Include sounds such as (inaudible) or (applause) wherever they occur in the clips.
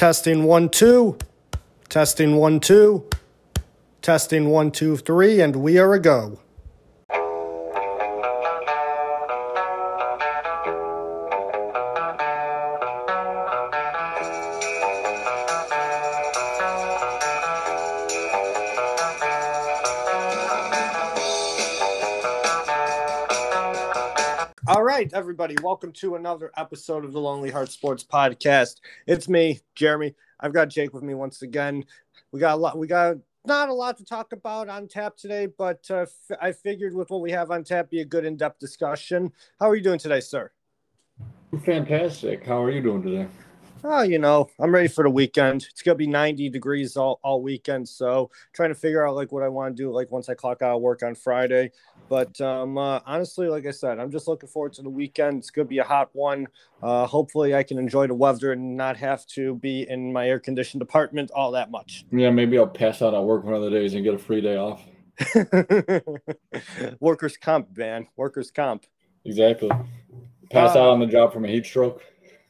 Testing one, two. Testing one, two. Testing one, two, three, and we are a go. Everybody, welcome to another episode of the Lonely Heart Sports Podcast. It's me, Jeremy. I've got Jake with me once again. We got a lot. We got not a lot to talk about on tap today, but uh, f- I figured with what we have on tap, be a good in-depth discussion. How are you doing today, sir? Fantastic. How are you doing today? Oh, you know, I'm ready for the weekend. It's gonna be 90 degrees all, all weekend, so trying to figure out like what I want to do like once I clock out of work on Friday. But um, uh, honestly, like I said, I'm just looking forward to the weekend. It's gonna be a hot one. Uh, hopefully, I can enjoy the weather and not have to be in my air conditioned apartment all that much. Yeah, maybe I'll pass out at work one of the days and get a free day off. (laughs) Workers' comp, man. Workers' comp. Exactly. Pass Uh, out on the job from a heat stroke.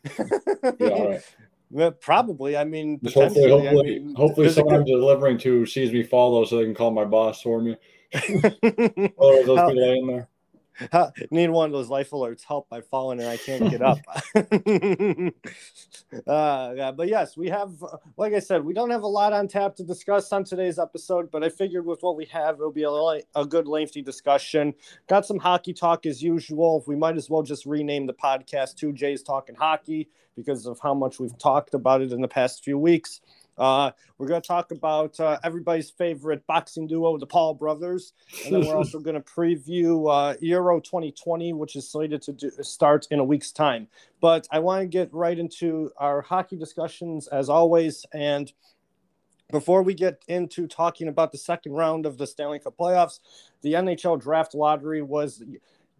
Yeah, all right. (laughs) Well, probably. I mean, Just hopefully, I hopefully, mean, hopefully, someone I'm delivering to sees me fall though, so they can call my boss for me. (laughs) Otherwise, those How- people laying there. (laughs) Need one of those life alerts. Help! I've fallen and I can't get up. (laughs) (laughs) uh, yeah, but yes, we have. Like I said, we don't have a lot on tap to discuss on today's episode. But I figured with what we have, it'll be a, li- a good lengthy discussion. Got some hockey talk as usual. We might as well just rename the podcast to Jay's Talking Hockey because of how much we've talked about it in the past few weeks. Uh, we're going to talk about uh, everybody's favorite boxing duo, the Paul brothers. And then we're (laughs) also going to preview uh, Euro 2020, which is slated to do, start in a week's time. But I want to get right into our hockey discussions as always. And before we get into talking about the second round of the Stanley Cup playoffs, the NHL draft lottery was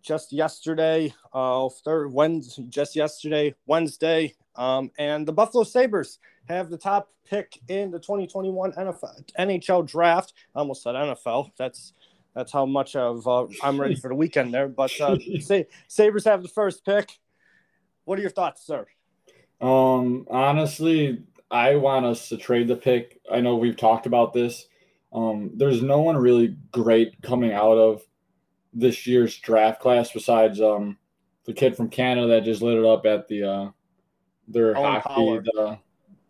just yesterday, uh, third Wednesday, just yesterday, Wednesday. Um, and the Buffalo Sabres have the top pick in the 2021 NFL, NHL draft. I almost said NFL. That's that's how much of uh, I'm ready for the weekend there. But uh, (laughs) say, Sabres have the first pick. What are your thoughts, sir? Um, honestly, I want us to trade the pick. I know we've talked about this. Um, there's no one really great coming out of this year's draft class besides um the kid from Canada that just lit it up at the uh their Owen hockey the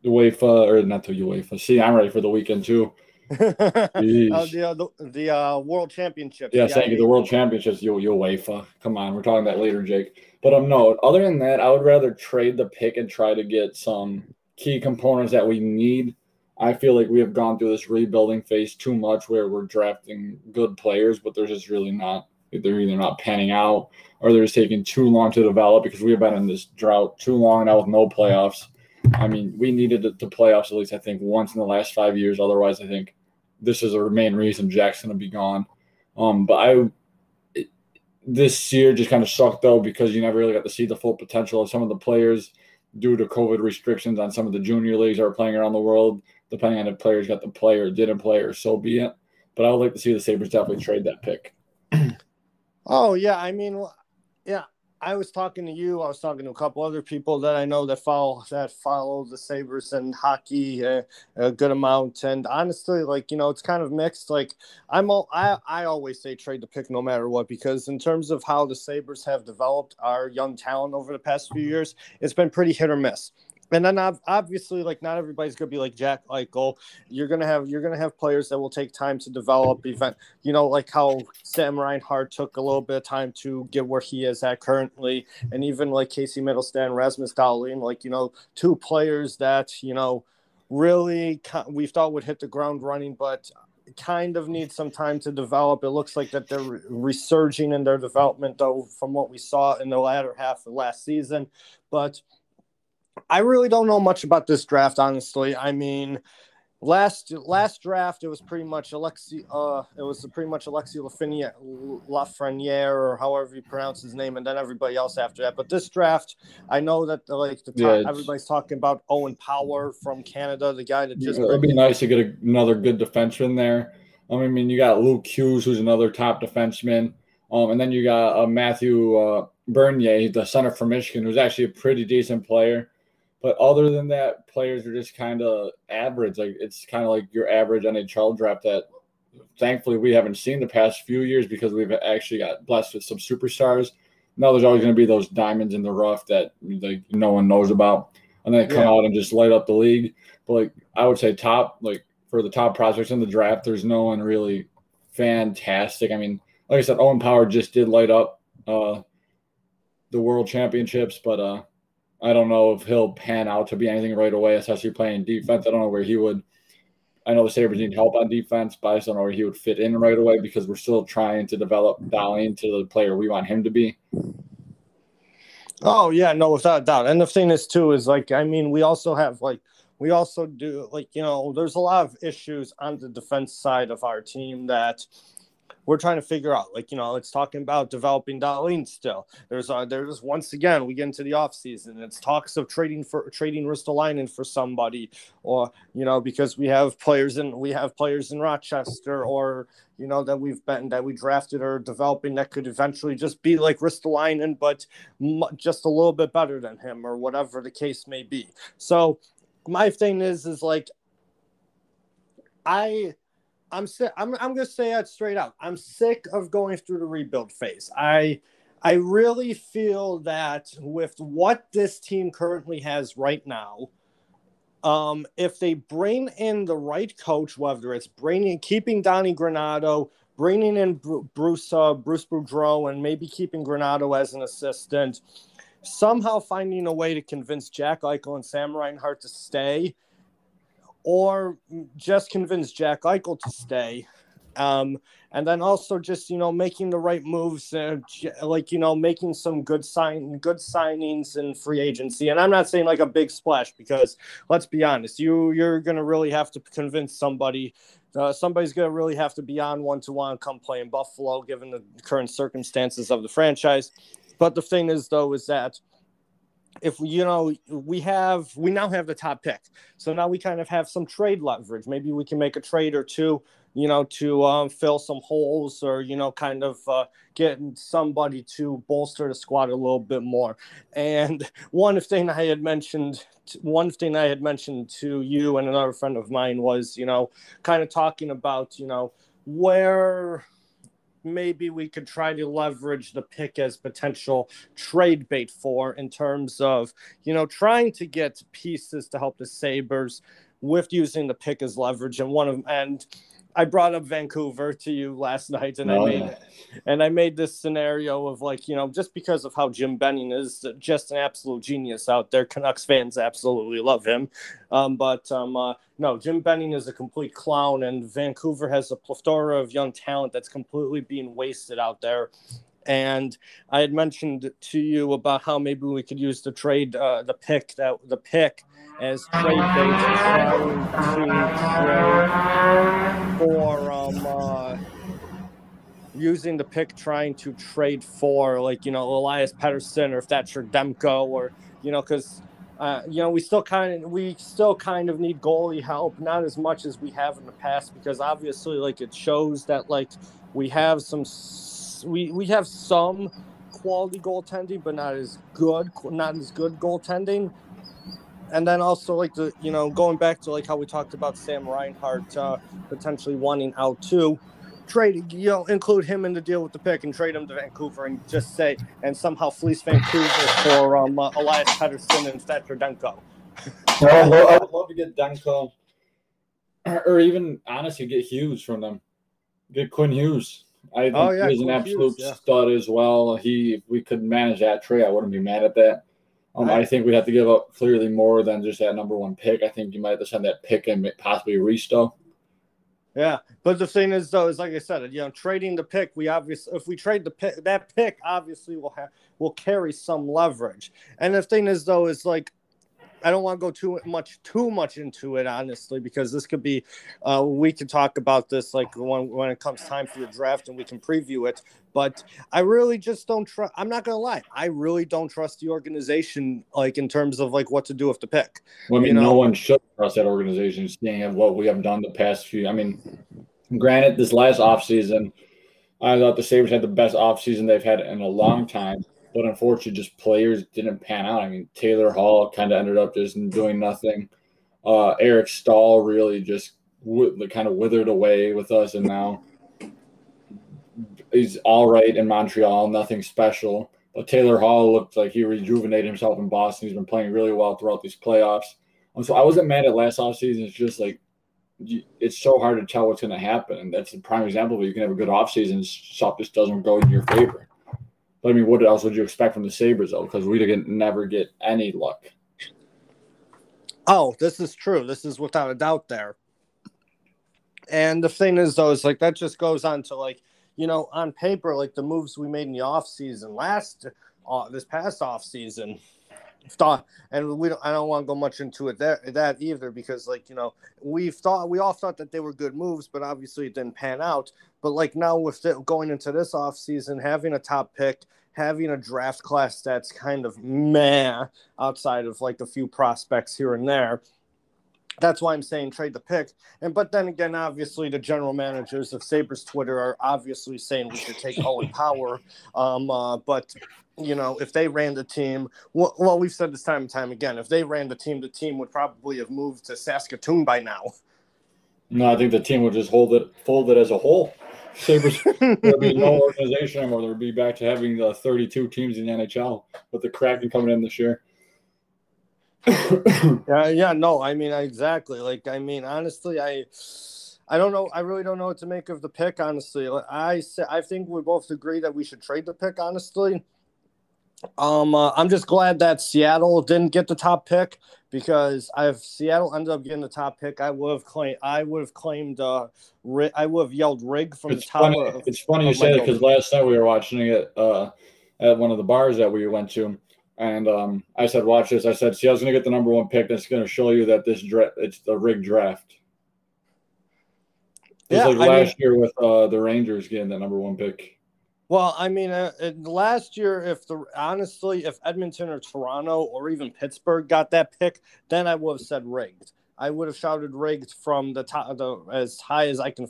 UEFA or not the UEFA. See, I'm ready for the weekend too. (laughs) Uh, the uh, the, the uh, World Championships. Yeah, thank you. The World Championships, you UEFA. Come on, we're talking about later, Jake. But um, no. Other than that, I would rather trade the pick and try to get some key components that we need. I feel like we have gone through this rebuilding phase too much, where we're drafting good players, but they're just really not. They're either not panning out, or they're just taking too long to develop because we've been in this drought too long now with no playoffs. I mean, we needed the playoffs at least I think once in the last five years. Otherwise, I think this is the main reason Jack's going to be gone. Um, but I it- this year just kind of sucked though because you never really got to see the full potential of some of the players due to COVID restrictions on some of the junior leagues that are playing around the world. Depending on if players got to play or didn't play, or so be it. But I would like to see the Sabres definitely trade that pick. (clears throat) Oh yeah, I mean, yeah. I was talking to you. I was talking to a couple other people that I know that follow that follow the Sabres and hockey uh, a good amount. And honestly, like you know, it's kind of mixed. Like I'm, all, I I always say trade the pick no matter what because in terms of how the Sabres have developed our young talent over the past few years, it's been pretty hit or miss. And then obviously, like not everybody's gonna be like Jack Eichel. You're gonna have you're gonna have players that will take time to develop. Event, you know, like how Sam Reinhart took a little bit of time to get where he is at currently, and even like Casey Mittelstadt, Rasmus Dahlin, like you know, two players that you know really we thought would hit the ground running, but kind of need some time to develop. It looks like that they're resurging in their development, though, from what we saw in the latter half of last season. But I really don't know much about this draft, honestly. I mean, last last draft it was pretty much Alexi uh it was pretty much Alexi Lafreniere, Lafreniere or however you pronounce his name and then everybody else after that but this draft I know that the, like the top, Yeah, everybody's talking about Owen Power from Canada the guy that just it would be nice to get a, another good defenseman there. I mean, you got Luke Hughes, who's another top defenseman. Um, and then you got uh, Matthew uh, Bernier, the center from Michigan, who's actually a pretty decent player. But other than that, players are just kind of average. Like it's kind of like your average NHL draft that thankfully we haven't seen the past few years because we've actually got blessed with some superstars. Now there's always going to be those diamonds in the rough that like no one knows about, and they come yeah. out and just light up the league. But like I would say, top like for the top prospects in the draft, there's no one really fantastic. I mean, like I said, Owen Power just did light up uh, the World Championships, but uh, I don't know if he'll pan out to be anything right away, especially playing defense. I don't know where he would. I know the Sabres need help on defense, but I just don't know where he would fit in right away because we're still trying to develop Dahlin into the player we want him to be. Oh yeah, no, without a doubt. And the thing is too is like I mean, we also have like we also do like you know, there's a lot of issues on the defense side of our team that we're trying to figure out. Like, you know, it's talking about developing Dahlin still. There's uh there's once again we get into the off season. It's talks of trading for trading Ristolainen for somebody, or you know, because we have players in we have players in Rochester or you know that we've been that we drafted or developing that could eventually just be like Ristolainen, but m- just a little bit better than him or whatever the case may be. So my thing is is like I I'm sick. I'm, I'm gonna say that straight out. I'm sick of going through the rebuild phase. I I really feel that with what this team currently has right now, um, if they bring in the right coach, whether it's bringing keeping Donnie Granato, bringing in Bruce uh, Bruce Boudreau, and maybe keeping Granato as an assistant, somehow finding a way to convince Jack Eichel and Sam Reinhart to stay or just convince Jack Eichel to stay. Um, and then also just you know making the right moves, uh, like you know making some good sign good signings in free agency. And I'm not saying like a big splash because let's be honest, you you're gonna really have to convince somebody. Uh, somebody's gonna really have to be on one to one come play in Buffalo, given the current circumstances of the franchise. But the thing is, though, is that if you know we have we now have the top pick. So now we kind of have some trade leverage. Maybe we can make a trade or two you know to um, fill some holes or you know kind of uh, get somebody to bolster the squad a little bit more. And one thing i had mentioned one thing i had mentioned to you and another friend of mine was you know kind of talking about you know where maybe we could try to leverage the pick as potential trade bait for in terms of, you know, trying to get pieces to help the Sabres with using the pick as leverage. And one of and I brought up Vancouver to you last night, and oh, I made yeah. and I made this scenario of like you know just because of how Jim Benning is just an absolute genius out there. Canucks fans absolutely love him, um, but um, uh, no, Jim Benning is a complete clown, and Vancouver has a plethora of young talent that's completely being wasted out there. And I had mentioned to you about how maybe we could use the trade, uh, the pick that the pick as trade bait for um, uh, using the pick trying to trade for like you know Elias Pettersson or if Thatcher Demko or you know because uh, you know we still kind of we still kind of need goalie help not as much as we have in the past because obviously like it shows that like we have some we we have some quality goaltending but not as good not as good goaltending and then also like the you know going back to like how we talked about Sam Reinhart uh, potentially wanting out too, trade you know include him in the deal with the pick and trade him to Vancouver and just say and somehow fleece Vancouver for um, uh, Elias Pettersson instead for Demko. I would love to get Demko, or even honestly get Hughes from them. Get Quinn Hughes. I think oh, yeah, he's an absolute yeah. stud as well. He, if we could manage that trade, I wouldn't be mad at that. Um, I, I think we'd have to give up clearly more than just that number one pick. I think you might have to send that pick and possibly Risto. Yeah, but the thing is, though, is like I said, you know, trading the pick, we obviously, if we trade the pick, that pick obviously will have will carry some leverage. And the thing is, though, is like I don't want to go too much too much into it honestly because this could be uh, we could talk about this like when when it comes time for the draft and we can preview it. But I really just don't trust. I'm not gonna lie. I really don't trust the organization like in terms of like what to do with the pick. Well, I mean, you know? no one should trust that organization, seeing what we have done the past few. I mean, granted, this last offseason, I thought the Sabres had the best offseason they've had in a long time. But unfortunately, just players didn't pan out. I mean, Taylor Hall kind of ended up just doing nothing. Uh, Eric Staal really just w- kind of withered away with us, and now he's all right in Montreal, nothing special. But Taylor Hall looked like he rejuvenated himself in Boston. He's been playing really well throughout these playoffs. Um, so I wasn't mad at last offseason. It's just like it's so hard to tell what's going to happen. And that's a prime example where you can have a good offseason, stuff just doesn't go in your favor. But I mean, what else would you expect from the Sabres, though? Because we didn't never get any luck. Oh, this is true. This is without a doubt there. And the thing is, though, is like that just goes on to like, you know, on paper, like the moves we made in the off season last, uh, this past off season, thought, and we don't, I don't want to go much into it that that either because like you know we thought we all thought that they were good moves, but obviously it didn't pan out. But like now with the, going into this off season, having a top pick, having a draft class that's kind of meh outside of like a few prospects here and there. That's why I'm saying trade the pick. And but then again, obviously the general managers of Sabres Twitter are obviously saying we should take Owen Power. Um, uh, but you know, if they ran the team, well, well, we've said this time and time again. If they ran the team, the team would probably have moved to Saskatoon by now. No, I think the team would just hold it, fold it as a whole. (laughs) Sabres, there'd be no organization anymore. There'd be back to having the 32 teams in the NHL with the Kraken coming in this year. (coughs) yeah, yeah, no, I mean, exactly. Like, I mean, honestly, I. I don't know. I really don't know what to make of the pick. Honestly, I I think we both agree that we should trade the pick. Honestly, um, uh, I'm just glad that Seattle didn't get the top pick because if Seattle ended up getting the top pick, I would have claimed I would have claimed uh, I would have yelled rig from it's the top. Funny, of, it's funny you say that because last night we were watching it uh, at one of the bars that we went to, and um, I said, "Watch this." I said, "Seattle's going to get the number one pick. That's going to show you that this draft it's the rig draft." It's yeah, like I last mean, year with uh, the Rangers getting that number one pick. Well, I mean, uh, last year, if the honestly, if Edmonton or Toronto or even Pittsburgh got that pick, then I would have said rigged. I would have shouted rigged from the top, the, as high as I can,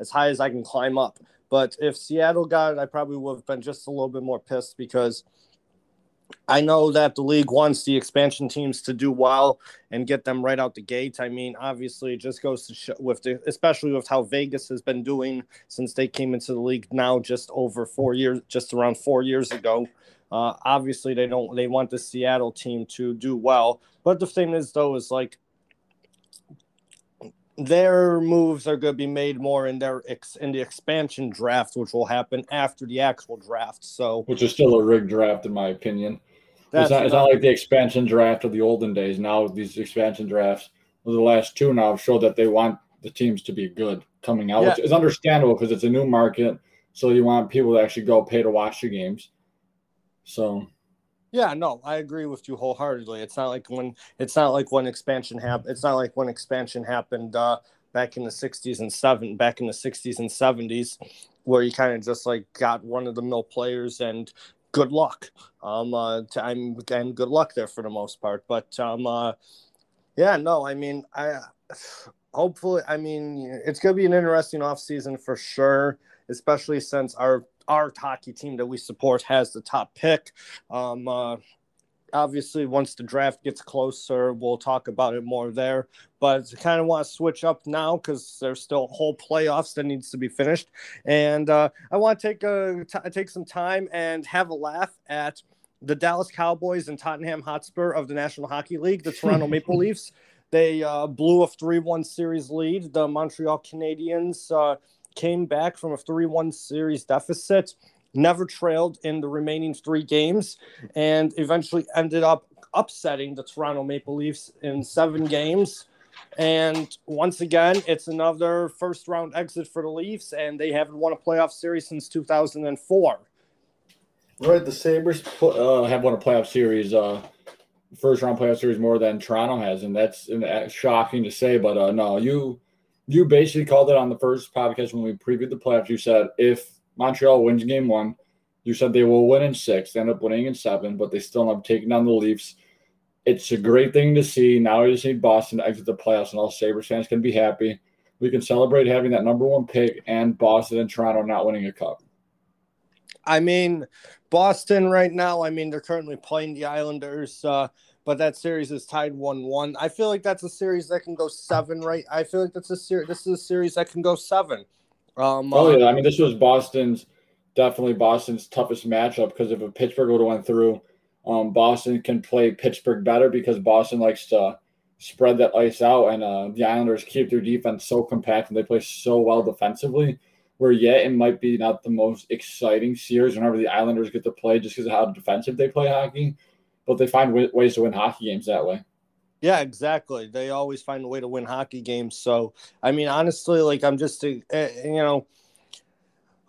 as high as I can climb up. But if Seattle got it, I probably would have been just a little bit more pissed because I know that the league wants the expansion teams to do well and get them right out the gate. I mean, obviously, it just goes to show with the, especially with how Vegas has been doing since they came into the league now, just over four years, just around four years ago. Uh, obviously, they don't they want the Seattle team to do well, but the thing is, though, is like their moves are going to be made more in their ex, in the expansion draft, which will happen after the actual draft. So, which is still a rigged draft, in my opinion. It's not, it's not like the expansion draft of the olden days. Now these expansion drafts, the last two now, show that they want the teams to be good coming out, yeah. which is understandable because it's a new market. So you want people to actually go pay to watch the games. So yeah, no, I agree with you wholeheartedly. It's not like when it's not like when expansion happened. It's not like when expansion happened uh, back in the '60s and seven, back in the '60s and '70s, where you kind of just like got one of the mill players and good luck. Um, uh, to, I'm again good luck there for the most part. But um, uh, yeah, no, I mean, I (sighs) hopefully, I mean, it's gonna be an interesting off season for sure, especially since our our hockey team that we support has the top pick. Um, uh, obviously, once the draft gets closer, we'll talk about it more there. But I kind of want to switch up now because there's still a whole playoffs that needs to be finished, and uh, I want to take a t- take some time and have a laugh at the Dallas Cowboys and Tottenham Hotspur of the National Hockey League, the Toronto (laughs) Maple Leafs. They uh, blew a 3 1 series lead. The Montreal Canadiens uh, came back from a 3 1 series deficit, never trailed in the remaining three games, and eventually ended up upsetting the Toronto Maple Leafs in seven games. And once again, it's another first round exit for the Leafs, and they haven't won a playoff series since 2004. Right, the Sabres uh, have won a playoff series, uh, first round playoff series more than Toronto has, and that's shocking to say. But uh, no, you you basically called it on the first podcast when we previewed the playoffs. You said if Montreal wins game one, you said they will win in six. They end up winning in seven, but they still end up taking down the Leafs. It's a great thing to see. Now we just need Boston to exit the playoffs, and all Sabres fans can be happy. We can celebrate having that number one pick and Boston and Toronto not winning a cup. I mean, Boston right now. I mean, they're currently playing the Islanders, uh, but that series is tied one-one. I feel like that's a series that can go seven. Right? I feel like that's a series. This is a series that can go seven. Um, oh yeah, I mean, this was Boston's definitely Boston's toughest matchup because if a Pittsburgh would have went through, um, Boston can play Pittsburgh better because Boston likes to spread that ice out, and uh, the Islanders keep their defense so compact and they play so well defensively. Where yet it might be not the most exciting series whenever the Islanders get to play just because of how defensive they play hockey, but they find w- ways to win hockey games that way. Yeah, exactly. They always find a way to win hockey games. So, I mean, honestly, like I'm just, uh, you know,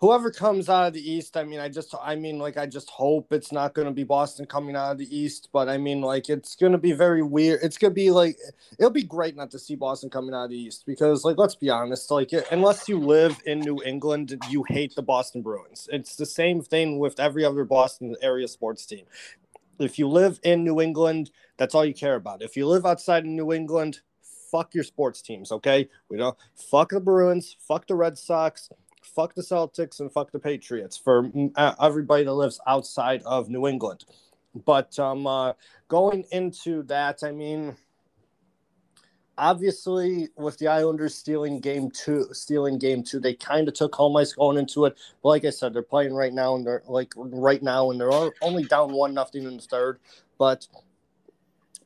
whoever comes out of the East, I mean, I just, I mean, like, I just hope it's not going to be Boston coming out of the East, but I mean, like, it's going to be very weird. It's going to be like, it'll be great not to see Boston coming out of the East because, like, let's be honest, like, unless you live in New England, you hate the Boston Bruins. It's the same thing with every other Boston area sports team. If you live in New England, that's all you care about. If you live outside of New England, fuck your sports teams, okay? We don't fuck the Bruins, fuck the Red Sox, fuck the Celtics and fuck the Patriots for everybody that lives outside of New England. But um, uh, going into that, I mean, obviously with the Islanders stealing game two, stealing game two, they kind of took home ice going into it. But like I said, they're playing right now, and they're like right now, and they're only down one nothing in the third. But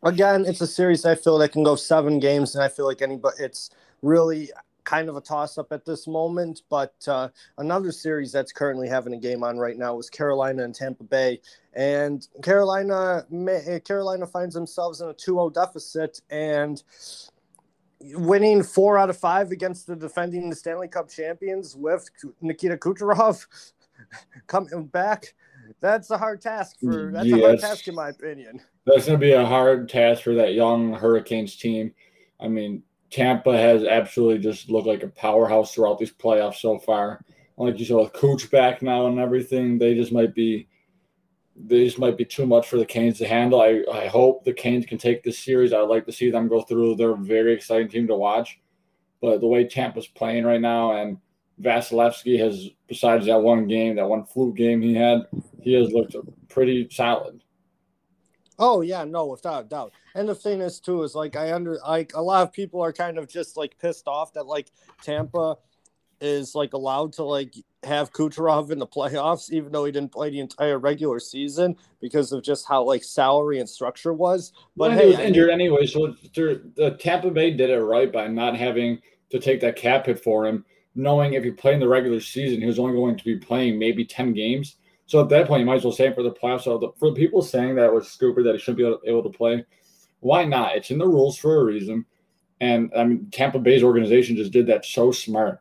again, it's a series I feel that can go seven games, and I feel like anybody, it's really kind of a toss up at this moment. But uh, another series that's currently having a game on right now is Carolina and Tampa Bay. And Carolina, Carolina finds themselves in a 2 0 deficit and winning four out of five against the defending the Stanley Cup champions with Nikita Kucherov (laughs) coming back. That's a hard task for that's yes. a hard task in my opinion. That's going to be a hard task for that young Hurricanes team. I mean, Tampa has absolutely just looked like a powerhouse throughout these playoffs so far. Like you said, with Cooch back now and everything, they just might be they just might be too much for the Canes to handle. I, I hope the Canes can take this series. I'd like to see them go through. They're a very exciting team to watch. But the way Tampa's playing right now and Vasilevskiy has, besides that one game, that one fluke game he had, he has looked pretty solid. Oh yeah, no, without a doubt. And the thing is too is like I under like a lot of people are kind of just like pissed off that like Tampa is like allowed to like have Kucherov in the playoffs, even though he didn't play the entire regular season because of just how like salary and structure was. But well, hey, he was injured anyway, so the Tampa Bay did it right by not having to take that cap hit for him, knowing if he played in the regular season, he was only going to be playing maybe ten games. So at that point, you might as well say for the playoffs. So the, for the people saying that was stupid that he shouldn't be able, able to play, why not? It's in the rules for a reason. And I mean, Tampa Bay's organization just did that so smart.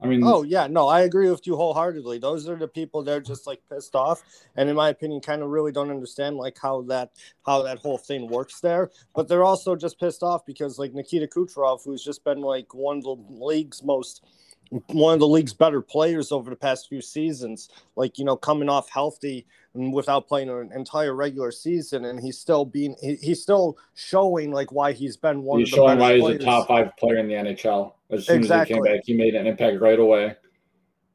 I mean, oh yeah, no, I agree with you wholeheartedly. Those are the people they're just like pissed off, and in my opinion, kind of really don't understand like how that how that whole thing works there. But they're also just pissed off because like Nikita Kucherov, who's just been like one of the league's most one of the league's better players over the past few seasons. Like you know, coming off healthy without playing an entire regular season, and he's still being he, he's still showing like why he's been one. He's showing why he's players. a top five player in the NHL. As soon exactly. as he came back, he made an impact right away.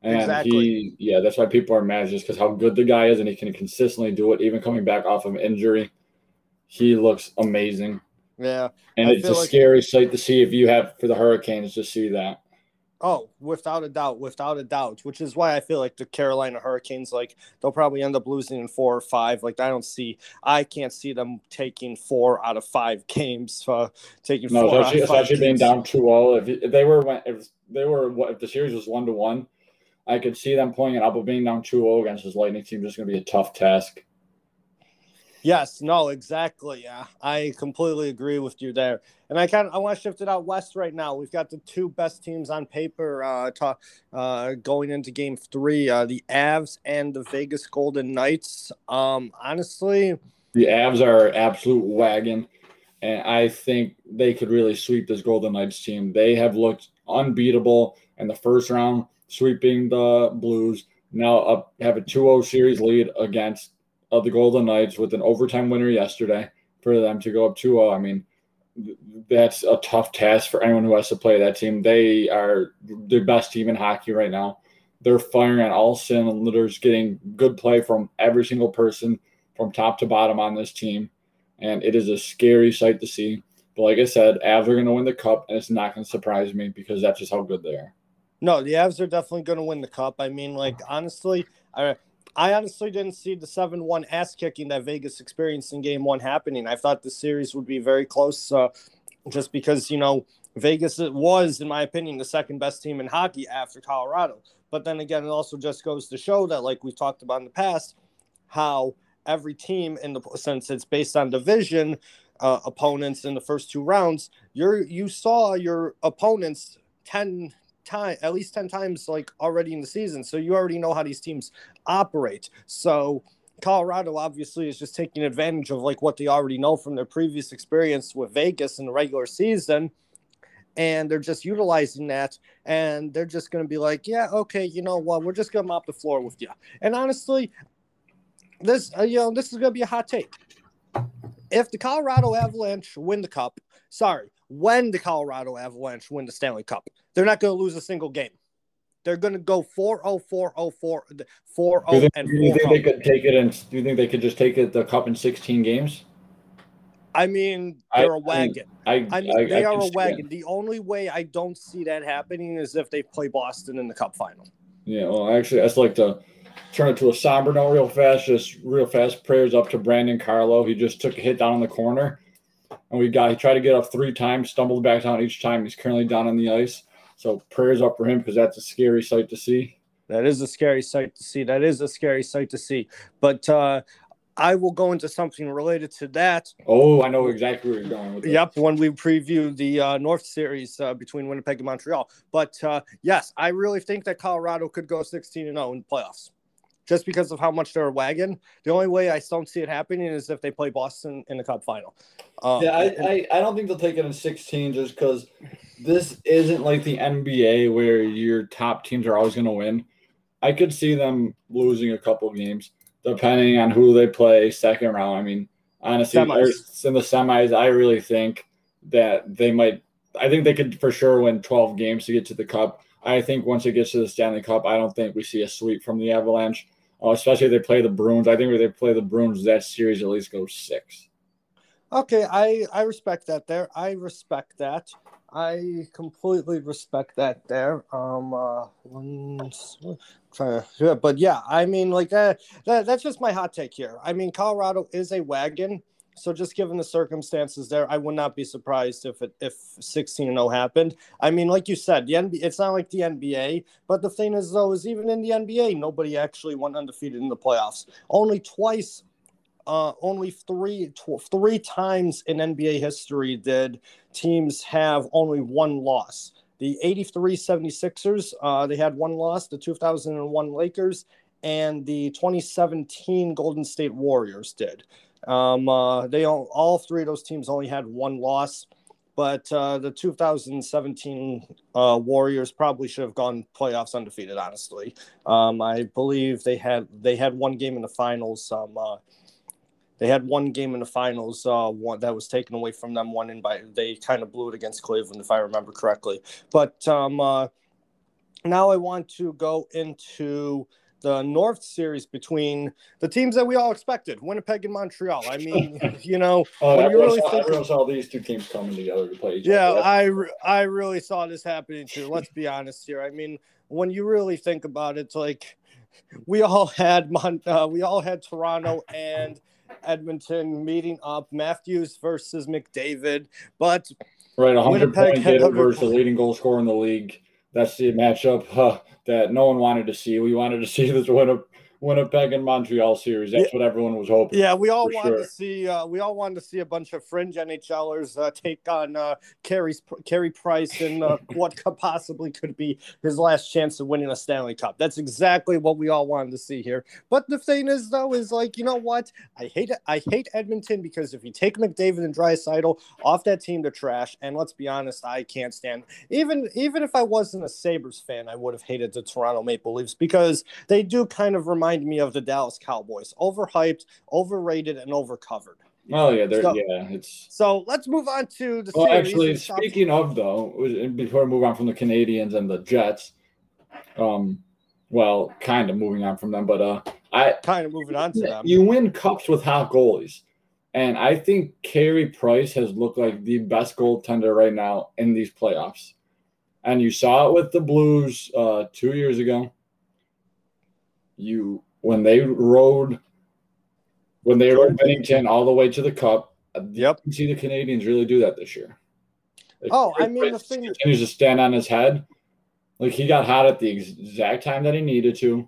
And exactly. he, yeah, that's why people are mad, just because how good the guy is, and he can consistently do it, even coming back off of injury. He looks amazing. Yeah, and I it's a like scary sight to see if you have for the Hurricanes to see that. Oh, without a doubt, without a doubt. Which is why I feel like the Carolina Hurricanes, like they'll probably end up losing in four or five. Like I don't see, I can't see them taking four out of five (laughs) games. Uh, taking no, four especially, especially being down 2-0. If, if they were, if they were, if the series was one to one, I could see them pulling it up. But being down 2-0 against this Lightning team is going to be a tough task. Yes, no, exactly. Yeah, I completely agree with you there. And I kind of I want to shift it out west right now. We've got the two best teams on paper uh, to, uh, going into Game Three, uh, the Avs and the Vegas Golden Knights. Um, honestly, the Avs are absolute wagon, and I think they could really sweep this Golden Knights team. They have looked unbeatable in the first round, sweeping the Blues. Now up have a 2-0 series lead against of the Golden Knights with an overtime winner yesterday for them to go up 2 0. I mean, that's a tough task for anyone who has to play that team. They are the best team in hockey right now. they're firing on all cylinders, getting good play from every single person from top to bottom on this team. And it is a scary sight to see. But like I said, Avs are going to win the cup, and it's not going to surprise me because that's just how good they are. No, the Avs are definitely going to win the cup. I mean, like honestly, I I honestly didn't see the seven-one ass kicking that Vegas experienced in Game One happening. I thought the series would be very close, uh, just because you know Vegas was, in my opinion, the second best team in hockey after Colorado. But then again, it also just goes to show that, like we've talked about in the past, how every team in the since it's based on division uh, opponents in the first two rounds, you're you saw your opponents ten time at least 10 times like already in the season so you already know how these teams operate. So colorado obviously is just taking advantage of like what they already know from their previous experience with vegas in the regular season and they're just utilizing that and they're just going to be like yeah okay you know what we're just going to mop the floor with you and honestly this uh, you know this is going to be a hot take. If the Colorado Avalanche win the cup, sorry, when the Colorado Avalanche win the Stanley Cup, they're not going to lose a single game. They're going to go 4 0 4 0 4 4 0 and Do you think they could take it and do you think they could just take it the cup in 16 games? I mean, they're I, a wagon. I, I mean, I, they are a wagon. The only way I don't see that happening is if they play Boston in the cup final. Yeah, well, actually, that's like to turn it to a somber note real fast. Just real fast. Prayers up to Brandon Carlo. He just took a hit down in the corner, and we got he tried to get up three times, stumbled back down each time. He's currently down on the ice. So prayers up for him because that's a scary sight to see. That is a scary sight to see. That is a scary sight to see. But uh, I will go into something related to that. Oh, I know exactly where you're going with Yep, when we preview the uh, North Series uh, between Winnipeg and Montreal. But uh, yes, I really think that Colorado could go 16 and 0 in the playoffs just because of how much they're a wagon. The only way I don't see it happening is if they play Boston in the Cup final. Uh, yeah, I, I, I, don't think they'll take it in 16 just because this isn't like the NBA where your top teams are always going to win. I could see them losing a couple games depending on who they play second round. I mean, honestly, in the semis, I really think that they might. I think they could for sure win 12 games to get to the Cup. I think once it gets to the Stanley Cup, I don't think we see a sweep from the Avalanche uh, especially if they play the Bruins. I think if they play the Bruins, that series at least goes six. Okay, I I respect that there. I respect that. I completely respect that there. Um, uh, one, to, but yeah, I mean, like that, that. That's just my hot take here. I mean, Colorado is a wagon. So just given the circumstances there, I would not be surprised if it if 16 and 0 happened. I mean, like you said, the NBA, it's not like the NBA, but the thing is though is even in the NBA, nobody actually went undefeated in the playoffs. Only twice uh, only three tw- three times in NBA history did teams have only one loss. The 83 76ers, uh, they had one loss, the 2001 Lakers, and the 2017 Golden State Warriors did. Um, uh, they all, all three of those teams only had one loss, but uh, the 2017 uh, Warriors probably should have gone playoffs undefeated. Honestly, um, I believe they had they had one game in the finals. Um, uh, they had one game in the finals uh, one, that was taken away from them. One in by they kind of blew it against Cleveland, if I remember correctly. But um, uh, now I want to go into the North Series between the teams that we all expected, Winnipeg and Montreal. I mean, (laughs) you know, oh, when you really saw, think everyone saw these two teams coming together to play. yeah, other. I I really saw this happening too. Let's be honest here. I mean, when you really think about it, it's like we all had Mon- uh, we all had Toronto and Edmonton meeting up, Matthews versus McDavid, but right, 100 Winnipeg point hitter versus the leading goal scorer in the league that's the matchup uh, that no one wanted to see. We wanted to see (laughs) this win Winnipeg and Montreal series. That's yeah. what everyone was hoping. Yeah, we all wanted sure. to see. Uh, we all wanted to see a bunch of fringe NHLers uh, take on uh, Carey's Carey Price and uh, (laughs) what could possibly could be his last chance of winning a Stanley Cup. That's exactly what we all wanted to see here. But the thing is, though, is like you know what? I hate it. I hate Edmonton because if you take McDavid and Draisaitl off that team to trash, and let's be honest, I can't stand even even if I wasn't a Sabres fan, I would have hated the Toronto Maple Leafs because they do kind of remind remind me of the Dallas Cowboys. Overhyped, overrated, and overcovered. Oh yeah, so, yeah. It's so. Let's move on to the. Well, actually, speaking of though, before we move on from the Canadiens and the Jets, um, well, kind of moving on from them, but uh, I kind of moving on to them. You win cups with hot goalies, and I think Carey Price has looked like the best goaltender right now in these playoffs. And you saw it with the Blues uh, two years ago. You when they rode when they rode Binnington all the way to the cup. Uh, yep. You see the Canadiens really do that this year. oh, I mean, the thing continues to stand on his head. Like he got hot at the exact time that he needed to,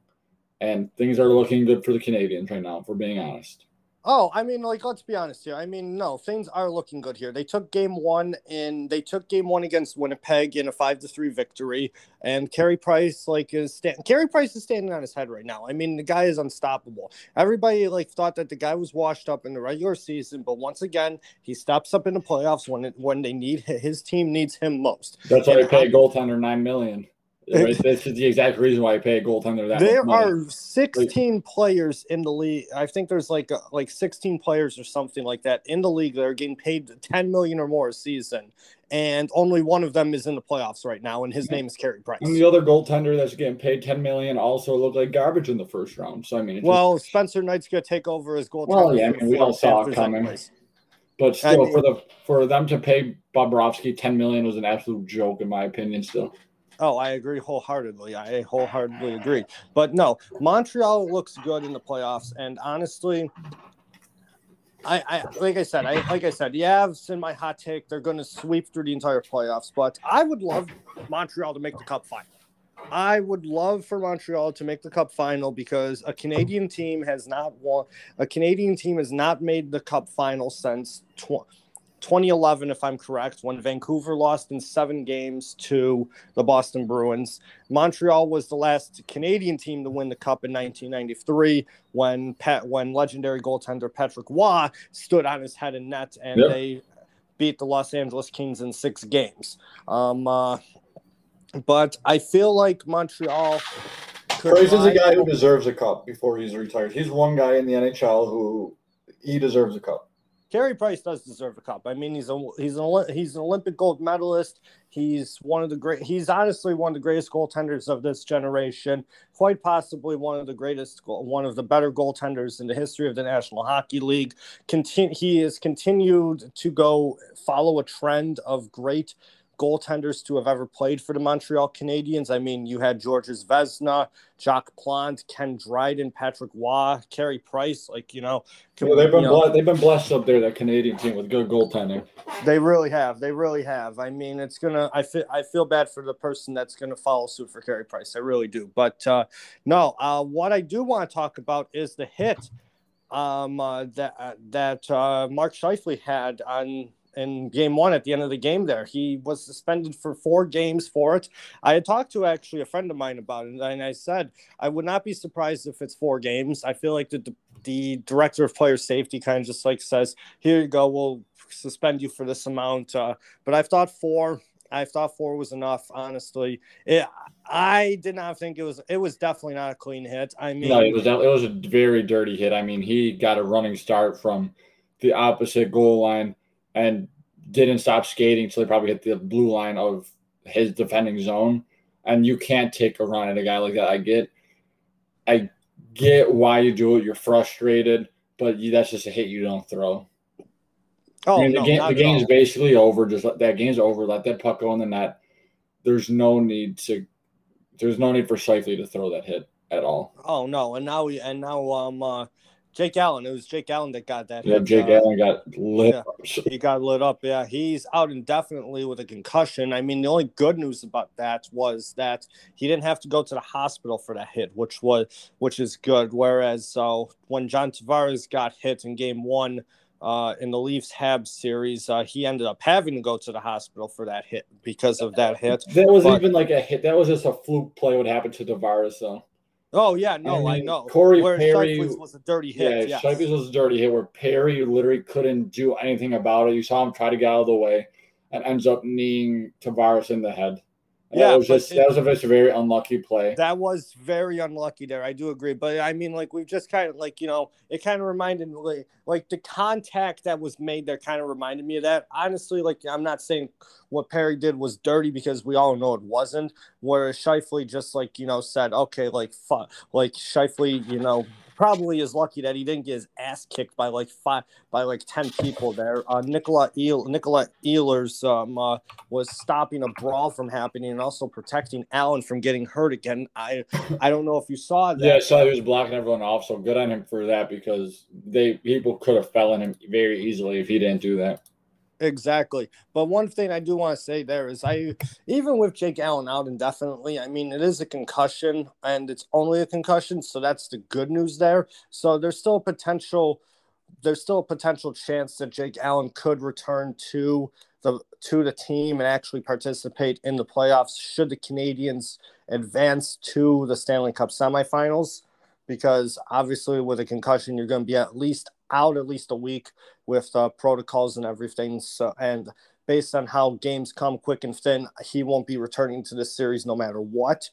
and things are looking good for the Canadiens right now. If we're being honest. Oh, I mean, like, let's be honest here. I mean, no, things are looking good here. They took game one and they took game one against Winnipeg in a five to three victory. And Carey Price, like, is Carey Price is standing on his head right now. I mean, the guy is unstoppable. Everybody like thought that the guy was washed up in the regular season, but once again, he steps up in the playoffs when it, when they need his team needs him most. That's why they pay goaltender nine million. Right? this is the exact reason why I pay a goaltender that. There are 16 players in the league. I think there's like uh, like 16 players or something like that in the league that are getting paid 10 million or more a season, and only one of them is in the playoffs right now, and his name is Carey Price. And the other goaltender that's getting paid 10 million also looked like garbage in the first round. So I mean, well, just... Spencer Knight's gonna take over as goaltender. Well, yeah, I mean, we all saw it coming. Anyways. But still, I mean, for the for them to pay Bobrovsky 10 million was an absolute joke, in my opinion. Still. Oh, I agree wholeheartedly. I wholeheartedly agree. But no, Montreal looks good in the playoffs, and honestly, I, I like I said, I like I said, it's in my hot take. They're going to sweep through the entire playoffs, but I would love Montreal to make the Cup final. I would love for Montreal to make the Cup final because a Canadian team has not won. A Canadian team has not made the Cup final since 20. 2011, if I'm correct, when Vancouver lost in seven games to the Boston Bruins. Montreal was the last Canadian team to win the Cup in 1993 when Pat, when legendary goaltender Patrick Roy stood on his head in net and yep. they beat the Los Angeles Kings in six games. Um, uh, but I feel like Montreal. Price is a guy who deserves a cup before he's retired. He's one guy in the NHL who he deserves a cup. Carey Price does deserve a cup. I mean, he's a he's an he's an Olympic gold medalist. He's one of the great. He's honestly one of the greatest goaltenders of this generation. Quite possibly one of the greatest, one of the better goaltenders in the history of the National Hockey League. Continue, he has continued to go follow a trend of great goaltenders to have ever played for the Montreal Canadiens. I mean, you had Georges Vezina, Jacques Plante, Ken Dryden, Patrick Roy, Carey Price. Like you know, yeah, they've been know, they've been blessed up there. That Canadian team with good goaltending. They really have. They really have. I mean, it's gonna. I feel. I feel bad for the person that's gonna follow suit for Carey Price. I really do. But uh, no, uh, what I do want to talk about is the hit um, uh, that uh, that uh, Mark Scheifele had on in game one at the end of the game there. He was suspended for four games for it. I had talked to actually a friend of mine about it, and I said I would not be surprised if it's four games. I feel like the the director of player safety kind of just like says, "Here you go, we'll suspend you for this amount." Uh, but I've thought four. I thought four was enough. Honestly, it, I did not think it was. It was definitely not a clean hit. I mean, no, it was. It was a very dirty hit. I mean, he got a running start from the opposite goal line and didn't stop skating until he probably hit the blue line of his defending zone. And you can't take a run at a guy like that. I get, I get why you do it. You're frustrated, but you, that's just a hit you don't throw. Oh, I mean, the, no, game, the game's all. basically over. Just let that game's over. Let that puck go in the net. There's no need to. There's no need for Scheifele to throw that hit at all. Oh no! And now we and now um uh, Jake Allen. It was Jake Allen that got that. Yeah, Jake uh, Allen got lit. Yeah, he got lit up. Yeah, he's out indefinitely with a concussion. I mean, the only good news about that was that he didn't have to go to the hospital for that hit, which was which is good. Whereas, so uh, when John Tavares got hit in Game One. Uh, in the Leafs Habs series, uh, he ended up having to go to the hospital for that hit because of that hit. That was but, even like a hit. That was just a fluke play. What happened to Tavares, though? Oh yeah, no, I, I know. Corey where Perry was a dirty hit. Yeah, yes. was a dirty hit where Perry literally couldn't do anything about it. You saw him try to get out of the way and ends up kneeing Tavares in the head. Yeah, that was just it, that was a just very unlucky play. That was very unlucky there. I do agree, but I mean, like we've just kind of like you know, it kind of reminded me like, like the contact that was made there kind of reminded me of that. Honestly, like I'm not saying what Perry did was dirty because we all know it wasn't. Whereas Scheifele just like you know said, okay, like fuck, like Scheifele, you know, probably is lucky that he didn't get his ass kicked by like five by like ten people there. Uh, Nicola Eel, Ehlers um, uh, was stopping a brawl from happening and also protecting Allen from getting hurt again. I I don't know if you saw that. Yeah, I saw he was blocking everyone off. So good on him for that because they people could have fell in him very easily if he didn't do that. Exactly. But one thing I do want to say there is I even with Jake Allen out indefinitely, I mean it is a concussion and it's only a concussion, so that's the good news there. So there's still a potential there's still a potential chance that Jake Allen could return to the to the team and actually participate in the playoffs should the Canadiens advance to the Stanley Cup semifinals because obviously with a concussion you're going to be at least out at least a week with uh, protocols and everything. So, and based on how games come quick and thin, he won't be returning to this series no matter what.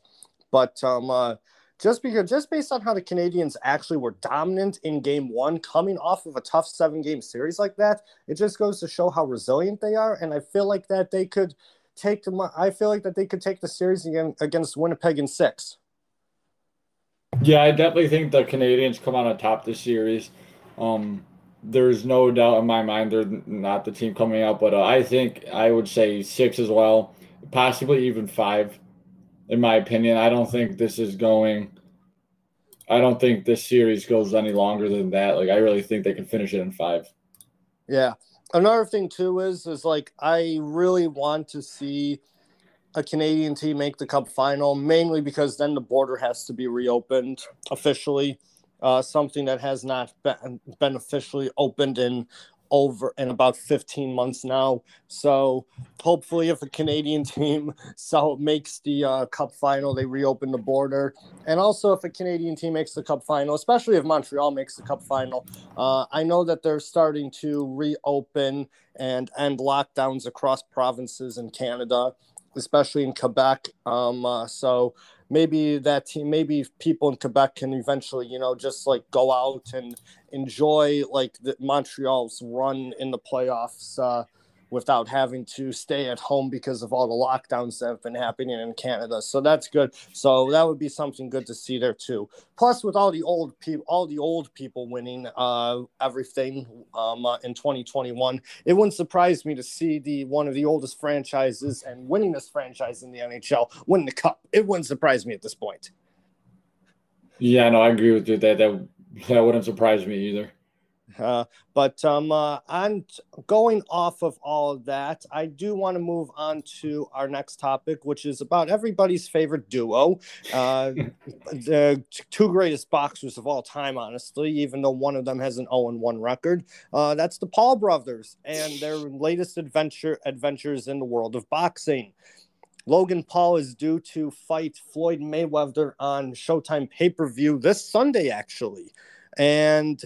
But um, uh, just because, just based on how the Canadiens actually were dominant in Game One, coming off of a tough seven-game series like that, it just goes to show how resilient they are. And I feel like that they could take the. I feel like that they could take the series again against Winnipeg in six. Yeah, I definitely think the Canadiens come out on top this series. Um, there's no doubt in my mind they're not the team coming out, but uh, I think I would say six as well, possibly even five, in my opinion. I don't think this is going. I don't think this series goes any longer than that. Like I really think they can finish it in five. Yeah. Another thing too is is like I really want to see a Canadian team make the cup final, mainly because then the border has to be reopened officially uh, something that has not been, been officially opened in over in about 15 months now. So hopefully, if a Canadian (laughs) team so makes the uh, Cup final, they reopen the border. And also, if a Canadian team makes the Cup final, especially if Montreal makes the Cup final, uh, I know that they're starting to reopen and end lockdowns across provinces in Canada, especially in Quebec. Um, uh, so maybe that team, maybe people in Quebec can eventually, you know, just like go out and enjoy like the Montreal's run in the playoffs. Uh, without having to stay at home because of all the lockdowns that have been happening in Canada. So that's good. So that would be something good to see there too. Plus, with all the old people, all the old people winning uh, everything um, uh, in 2021, it wouldn't surprise me to see the one of the oldest franchises and winningest franchise in the NHL win the cup. It wouldn't surprise me at this point. Yeah, no, I agree with you. That that that wouldn't surprise me either. Uh, but um, uh, on going off of all of that, I do want to move on to our next topic, which is about everybody's favorite duo, uh, (laughs) the two greatest boxers of all time, honestly, even though one of them has an 0 1 record. Uh, that's the Paul brothers and their latest adventure adventures in the world of boxing. Logan Paul is due to fight Floyd Mayweather on Showtime pay per view this Sunday, actually. And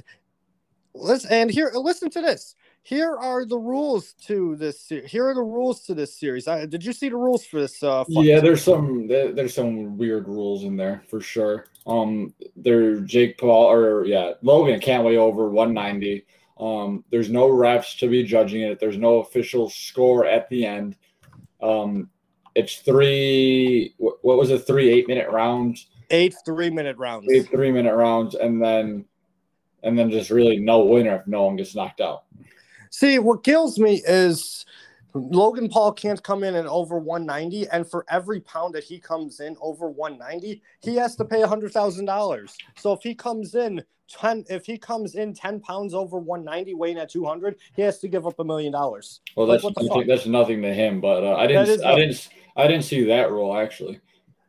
Listen and here, listen to this. Here are the rules to this. Here are the rules to this series. I, did you see the rules for this? Uh, yeah, there's some there's some weird rules in there for sure. Um, there Jake Paul or yeah Logan can't weigh over 190. Um, there's no refs to be judging it. There's no official score at the end. Um, it's three. What was it? Three eight minute rounds. Eight three minute rounds. Eight three minute rounds, and then and then just really no winner if no one gets knocked out. See, what kills me is Logan Paul can't come in at over 190, and for every pound that he comes in over 190, he has to pay hundred thousand dollars. So if he comes in 10, if he comes in 10 pounds over 190, weighing at 200, he has to give up a million dollars. Well, that's like, nothing, that's nothing to him, but uh, I didn't, I didn't, I didn't see that rule actually.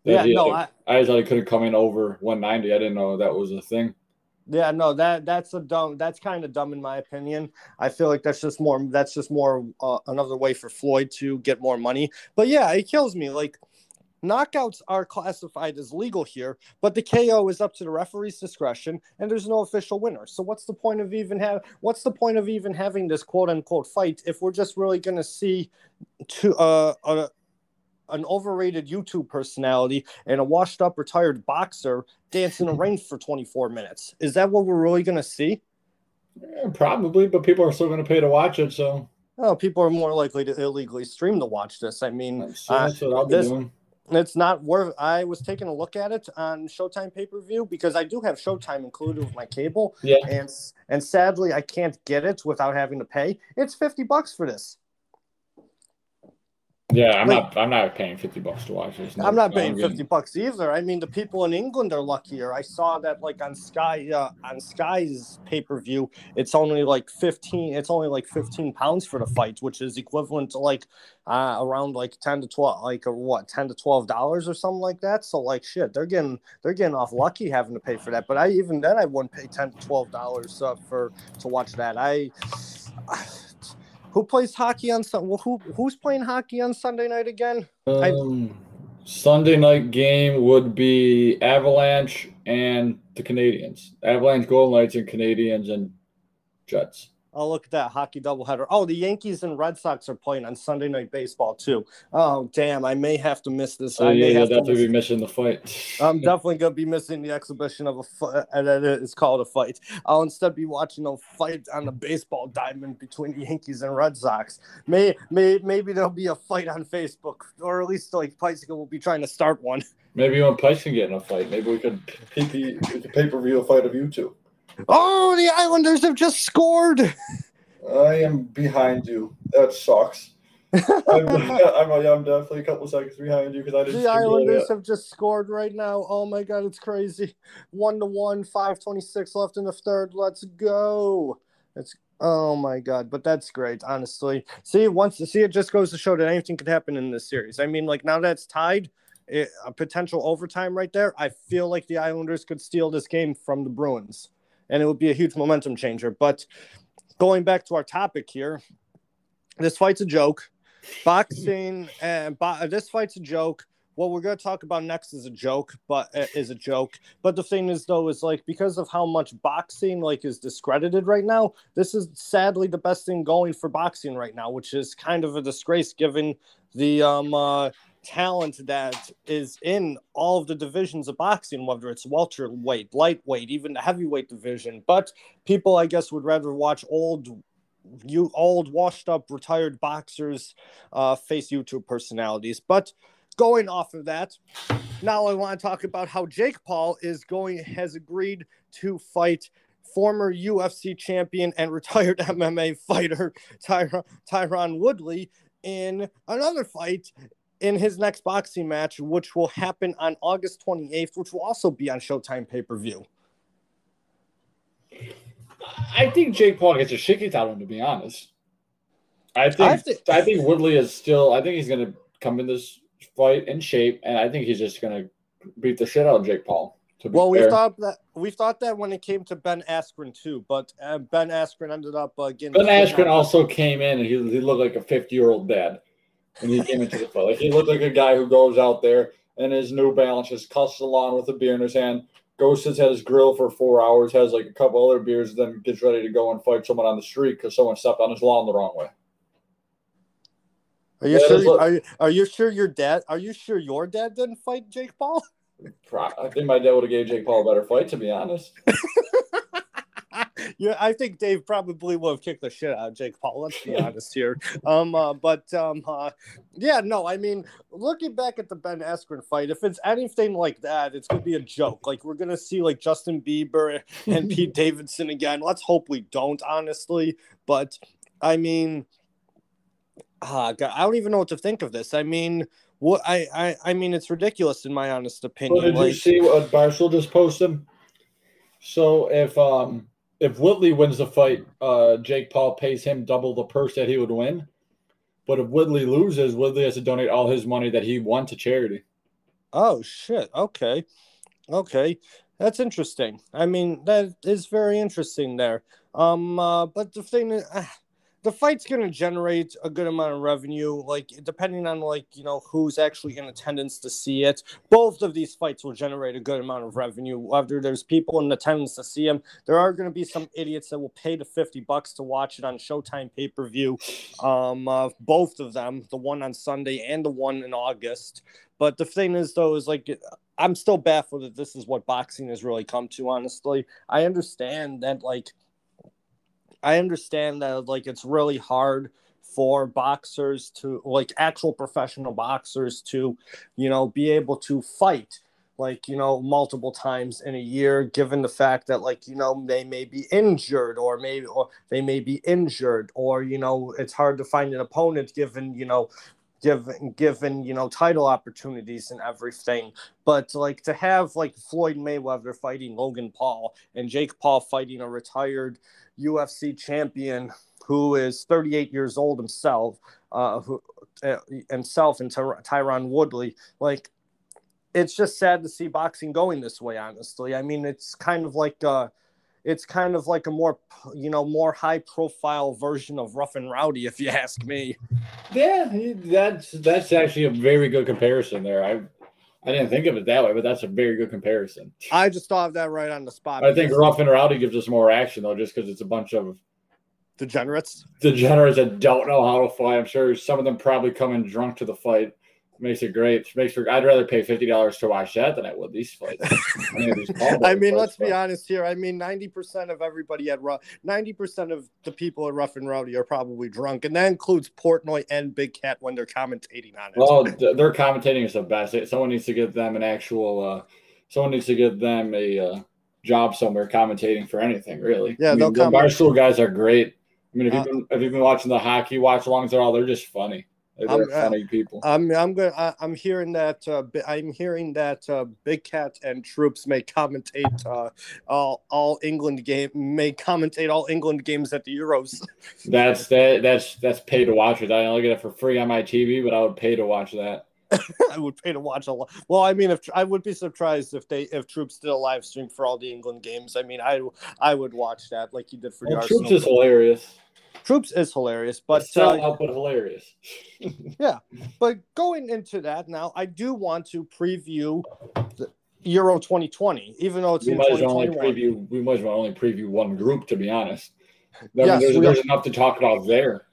That yeah, he, no, I, I thought he couldn't come in over 190. I didn't know that was a thing. Yeah, no, that that's a dumb. That's kind of dumb in my opinion. I feel like that's just more. That's just more uh, another way for Floyd to get more money. But yeah, it kills me. Like knockouts are classified as legal here, but the KO is up to the referee's discretion, and there's no official winner. So what's the point of even have? What's the point of even having this quote unquote fight if we're just really going to see two uh, a an overrated YouTube personality and a washed up retired boxer dance in a (laughs) ring for 24 minutes. Is that what we're really going to see? Yeah, probably, but people are still going to pay to watch it. So, oh, people are more likely to illegally stream to watch this. I mean, that's, uh, that's what I'll be this, doing. It's not worth. I was taking a look at it on Showtime pay per view because I do have Showtime included with my cable. Yeah. And and sadly, I can't get it without having to pay. It's fifty bucks for this. Yeah, I'm not. I'm not paying fifty bucks to watch this. I'm not paying fifty bucks either. I mean, the people in England are luckier. I saw that like on Sky uh, on Sky's pay per view, it's only like fifteen. It's only like fifteen pounds for the fight, which is equivalent to like uh, around like ten to twelve, like uh, what ten to twelve dollars or something like that. So like shit, they're getting they're getting off lucky having to pay for that. But I even then I wouldn't pay ten to twelve dollars uh, for to watch that. I. Who plays hockey on Sunday? Who who's playing hockey on Sunday night again? Um, Sunday night game would be Avalanche and the Canadiens. Avalanche, Golden Knights, and Canadiens and Jets. Oh, look at that hockey doubleheader. Oh, the Yankees and Red Sox are playing on Sunday Night Baseball too. Oh, damn! I may have to miss this. Oh, I yeah, may you'll have to definitely miss- be missing the fight. (laughs) I'm definitely gonna be missing the exhibition of a fight, uh, and it's called a fight. I'll instead be watching a fight on the baseball diamond between the Yankees and Red Sox. May, may maybe there'll be a fight on Facebook, or at least like Bicycle will be trying to start one. Maybe when Pikes can get in a fight, maybe we could we could pay per view a fight of you two. Oh, the Islanders have just scored. I am behind you. That sucks. I'm, (laughs) I'm, I'm definitely a couple seconds behind you because I didn't. The Islanders have just scored right now. Oh my god, it's crazy. One to one, five twenty six left in the third. Let's go. It's oh my god, but that's great, honestly. See, once see it just goes to show that anything could happen in this series. I mean, like now that's tied, it, a potential overtime right there. I feel like the Islanders could steal this game from the Bruins, and it would be a huge momentum changer. But going back to our topic here, this fight's a joke. Boxing and bo- this fight's a joke. What we're going to talk about next is a joke, but uh, is a joke. But the thing is, though, is like because of how much boxing like is discredited right now, this is sadly the best thing going for boxing right now, which is kind of a disgrace given the um uh, talent that is in all of the divisions of boxing, whether it's welterweight, lightweight, even the heavyweight division. But people, I guess, would rather watch old you old washed up retired boxers uh, face YouTube personalities. But going off of that, now I want to talk about how Jake Paul is going has agreed to fight former UFC champion and retired (laughs) MMA fighter Tyron, Tyron Woodley in another fight in his next boxing match, which will happen on August 28th, which will also be on Showtime pay per view. I think Jake Paul gets a shit kicked out of him. To be honest, I think I I think, Woodley is still. I think he's going to come in this fight in shape, and I think he's just going to beat the shit out of Jake Paul. To be Well, we thought that we thought that when it came to Ben Askren too, but uh, Ben Askren ended up uh, getting. Ben Askren also came in, and he, he looked like a fifty-year-old dad when he came into the fight. Like he looked like a guy who goes out there and his New Balance just cusses along with a beer in his hand, goes sits at his grill for four hours, has like a couple other beers, then gets ready to go and fight someone on the street because someone stepped on his lawn the wrong way. Are you Yeah, sure? what- Are you, are you sure your dad? Are you sure your dad didn't fight Jake Paul? (laughs) I think my dad would have gave Jake Paul a better fight, to be honest. (laughs) yeah, I think Dave probably would have kicked the shit out of Jake Paul. Let's be (laughs) honest here. Um, uh, but um, uh, yeah, no, I mean, looking back at the Ben Askren fight, if it's anything like that, it's gonna be a joke. Like we're gonna see like Justin Bieber and Pete Davidson again. Let's hope we don't, honestly. But I mean, ah, God, I don't even know what to think of this. I mean, what I, I, I mean, it's ridiculous in my honest Well, opinion. did you see what Barcel just posted? So if um if Woodley wins the fight, uh Jake Paul pays him double the purse that he would win. But if Woodley loses, Woodley has to donate all his money that he won to charity. Oh shit. Okay. Okay. That's interesting. I mean, that is very interesting there. Um uh, but the thing is uh, the fight's going to generate a good amount of revenue like depending on like you know who's actually in attendance to see it. Both of these fights will generate a good amount of revenue. Whether there's people in attendance to see them there are going to be some idiots that will pay the 50 bucks to watch it on showtime pay-per-view um uh, both of them the one on sunday and the one in august. But the thing is though is like i'm still baffled that this is what boxing has really come to honestly. I understand that like I understand that like it's really hard for boxers to like actual professional boxers to, you know, be able to fight like you know multiple times in a year given the fact that like you know they may be injured or maybe or they may be injured or you know it's hard to find an opponent given you know given given you know title opportunities and everything but like to have like floyd mayweather fighting logan paul and jake paul fighting a retired UFC champion who is 38 years old himself, uh, who uh, himself and Ty- Tyron Woodley. Like, it's just sad to see boxing going this way. Honestly, I mean, it's kind of like uh, it's kind of like a more you know more high profile version of Rough and Rowdy, if you ask me. Yeah, that's that's actually a very good comparison there. I I didn't think of it that way, but that's a very good comparison. I just thought of that right on the spot. I think Rough and Rowdy gives us more action though, just because it's a bunch of degenerates. Degenerates that don't know how to fight. I'm sure some of them probably come in drunk to the fight makes it great. Makes for I'd rather pay fifty dollars to watch that than I would these fights. these (laughs) I mean, let's be honest here. I mean, ninety percent of everybody at rough, ninety percent of the people at Rough and Rowdy are probably drunk, and that includes Portnoy and Big Cat when they're commentating on it. Well, their commentating is the best. Someone needs to give them an actual. Uh, someone needs to give them a uh, job somewhere commentating for anything, really. Yeah, I mean, the barstool guys are great. I mean, if you've uh, been if you've been watching the hockey watch alongs, they're all they're just funny. They're I'm, uh, funny people. I'm I'm going I'm hearing that uh, I'm hearing that uh, Big Cat and Troops may commentate uh, all all England game may commentate all England games at the Euros. (laughs) that's that that's that's pay to watch it. I only get it for free on my TV, but I would pay to watch that. (laughs) I would pay to watch a lot. Well, I mean, if I would be surprised if they if Troops did a live stream for all the England games. I mean, I I would watch that like you did for well, the Troops is hilarious. Troops is hilarious, but uh, out, but hilarious. (laughs) yeah, but going into that now, I do want to preview the Euro 2020, even though it's we might only preview. We might as well only preview one group, to be honest. I mean, yes, there's, there's enough to talk about there.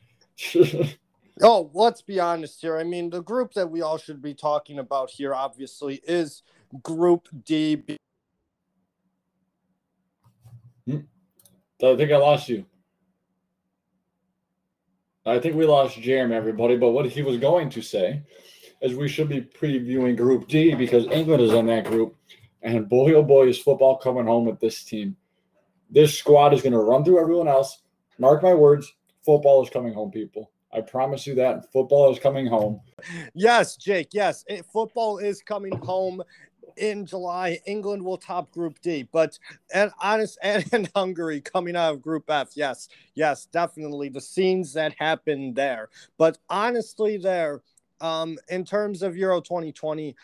(laughs) oh, let's be honest here. I mean, the group that we all should be talking about here, obviously, is Group D. Hmm. I think I lost you. I think we lost Jeremy, everybody. But what he was going to say is we should be previewing Group D because England is in that group. And boy, oh boy, is football coming home with this team. This squad is going to run through everyone else. Mark my words, football is coming home, people. I promise you that football is coming home. Yes, Jake. Yes, it, football is coming home in July, England will top Group D. But and honest (laughs) and, and Hungary coming out of Group F, yes, yes, definitely the scenes that happened there. But honestly, there, um, in terms of Euro 2020,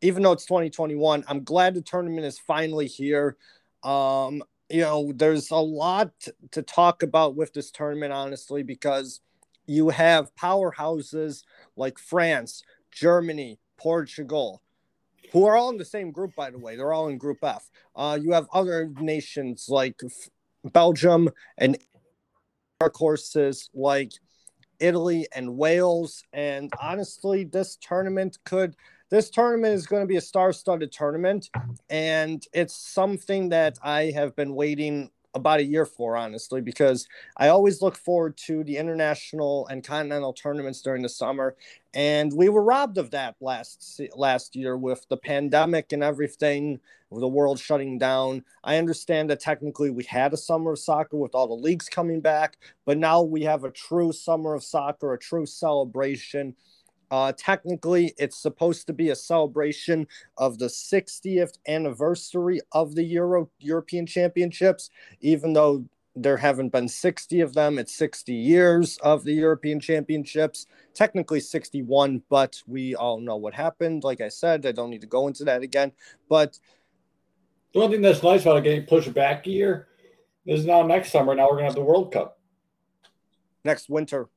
even though it's 2021, I'm glad the tournament is finally here. Um, you know, there's a lot to talk about with this tournament, honestly, because you have powerhouses like France, Germany, Portugal, who are all in the same group, by the way. They're all in Group F. Uh, you have other nations like Belgium and horses like Italy and Wales. And honestly, this tournament could. This tournament is going to be a star-studded tournament, and it's something that I have been waiting about a year for, honestly, because I always look forward to the international and continental tournaments during the summer, and we were robbed of that last last year with the pandemic and everything, with the world shutting down. I understand that technically we had a summer of soccer with all the leagues coming back, but now we have a true summer of soccer, a true celebration uh, technically, it's supposed to be a celebration of the 60th anniversary of the Euro European Championships, even though there haven't been 60 of them. It's 60 years of the European Championships, technically 61, but we all know what happened. Like I said, I don't need to go into that again. But the one thing that's nice about it getting pushed back a year is now next summer, now we're going to have the World Cup. next winter.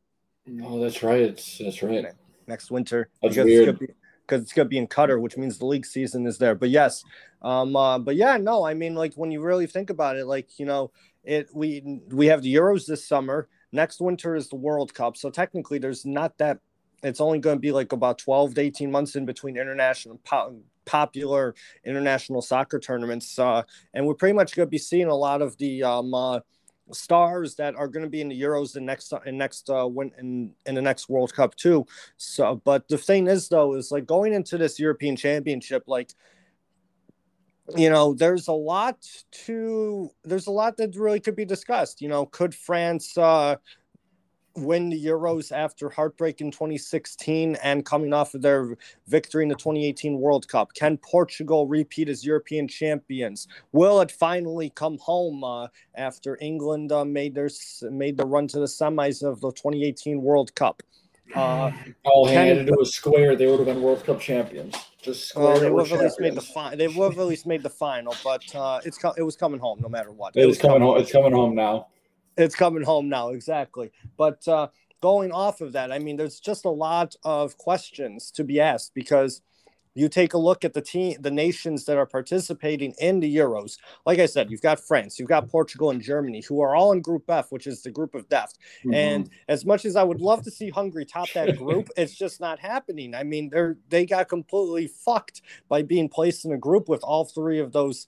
Oh, that's right. It's That's right. Next winter. That's because weird. It's gonna be, because it's gonna be in Qatar, which means the league season is there. But yes, um, uh, but yeah, no, I mean, like when you really think about it, like you know, it we we have the Euros this summer. Next winter is the World Cup, so technically, there's not that. It's only going to be like about 12 to 18 months in between international po- popular international soccer tournaments, uh, and we're pretty much going to be seeing a lot of the um, uh, stars that are going to be in the Euros the next in next uh win in in the next World Cup too. So, but the thing is though is like going into this European Championship, like you know, there's a lot to there's a lot that really could be discussed. You know, could France uh win the Euros after heartbreak in 2016 and coming off of their victory in the 2018 World Cup? Can Portugal repeat as European champions? Will it finally come home uh, after England uh, made their made the run to the semis of the 2018 World Cup? Uh, All they had to do was square; they would have been World Cup champions. Just square. well, they were would have at least made the final. They would have at least made the final, but uh, it's co- it was coming home no matter what. It was is coming home. It's coming home now. It's coming home now exactly. But uh going off of that i mean there's just a lot of questions to be asked because you take a look at the team the nations that are participating in the euros. Like i said you've got france you've got portugal and germany who are all in group f which is the group of death. And as much as i would love to see hungary top that group (laughs) it's just not happening. I mean they're they got completely fucked by being placed in a group with all three of those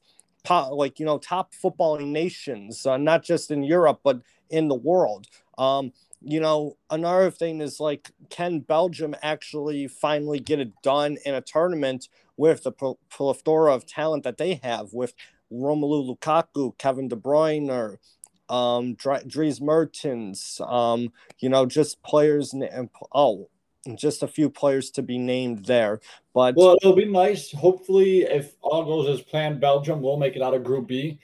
like you know top footballing nations uh, not just in europe but in the world. Um you know another thing is like can belgium actually finally get it done in a tournament with the pl- plethora of talent that they have with romelu lukaku kevin de bruyne or um Dr- dries mertens um you know just players na- oh just a few players to be named there but Well, it'll be nice. Hopefully, if all goes as planned, Belgium will make it out of Group B.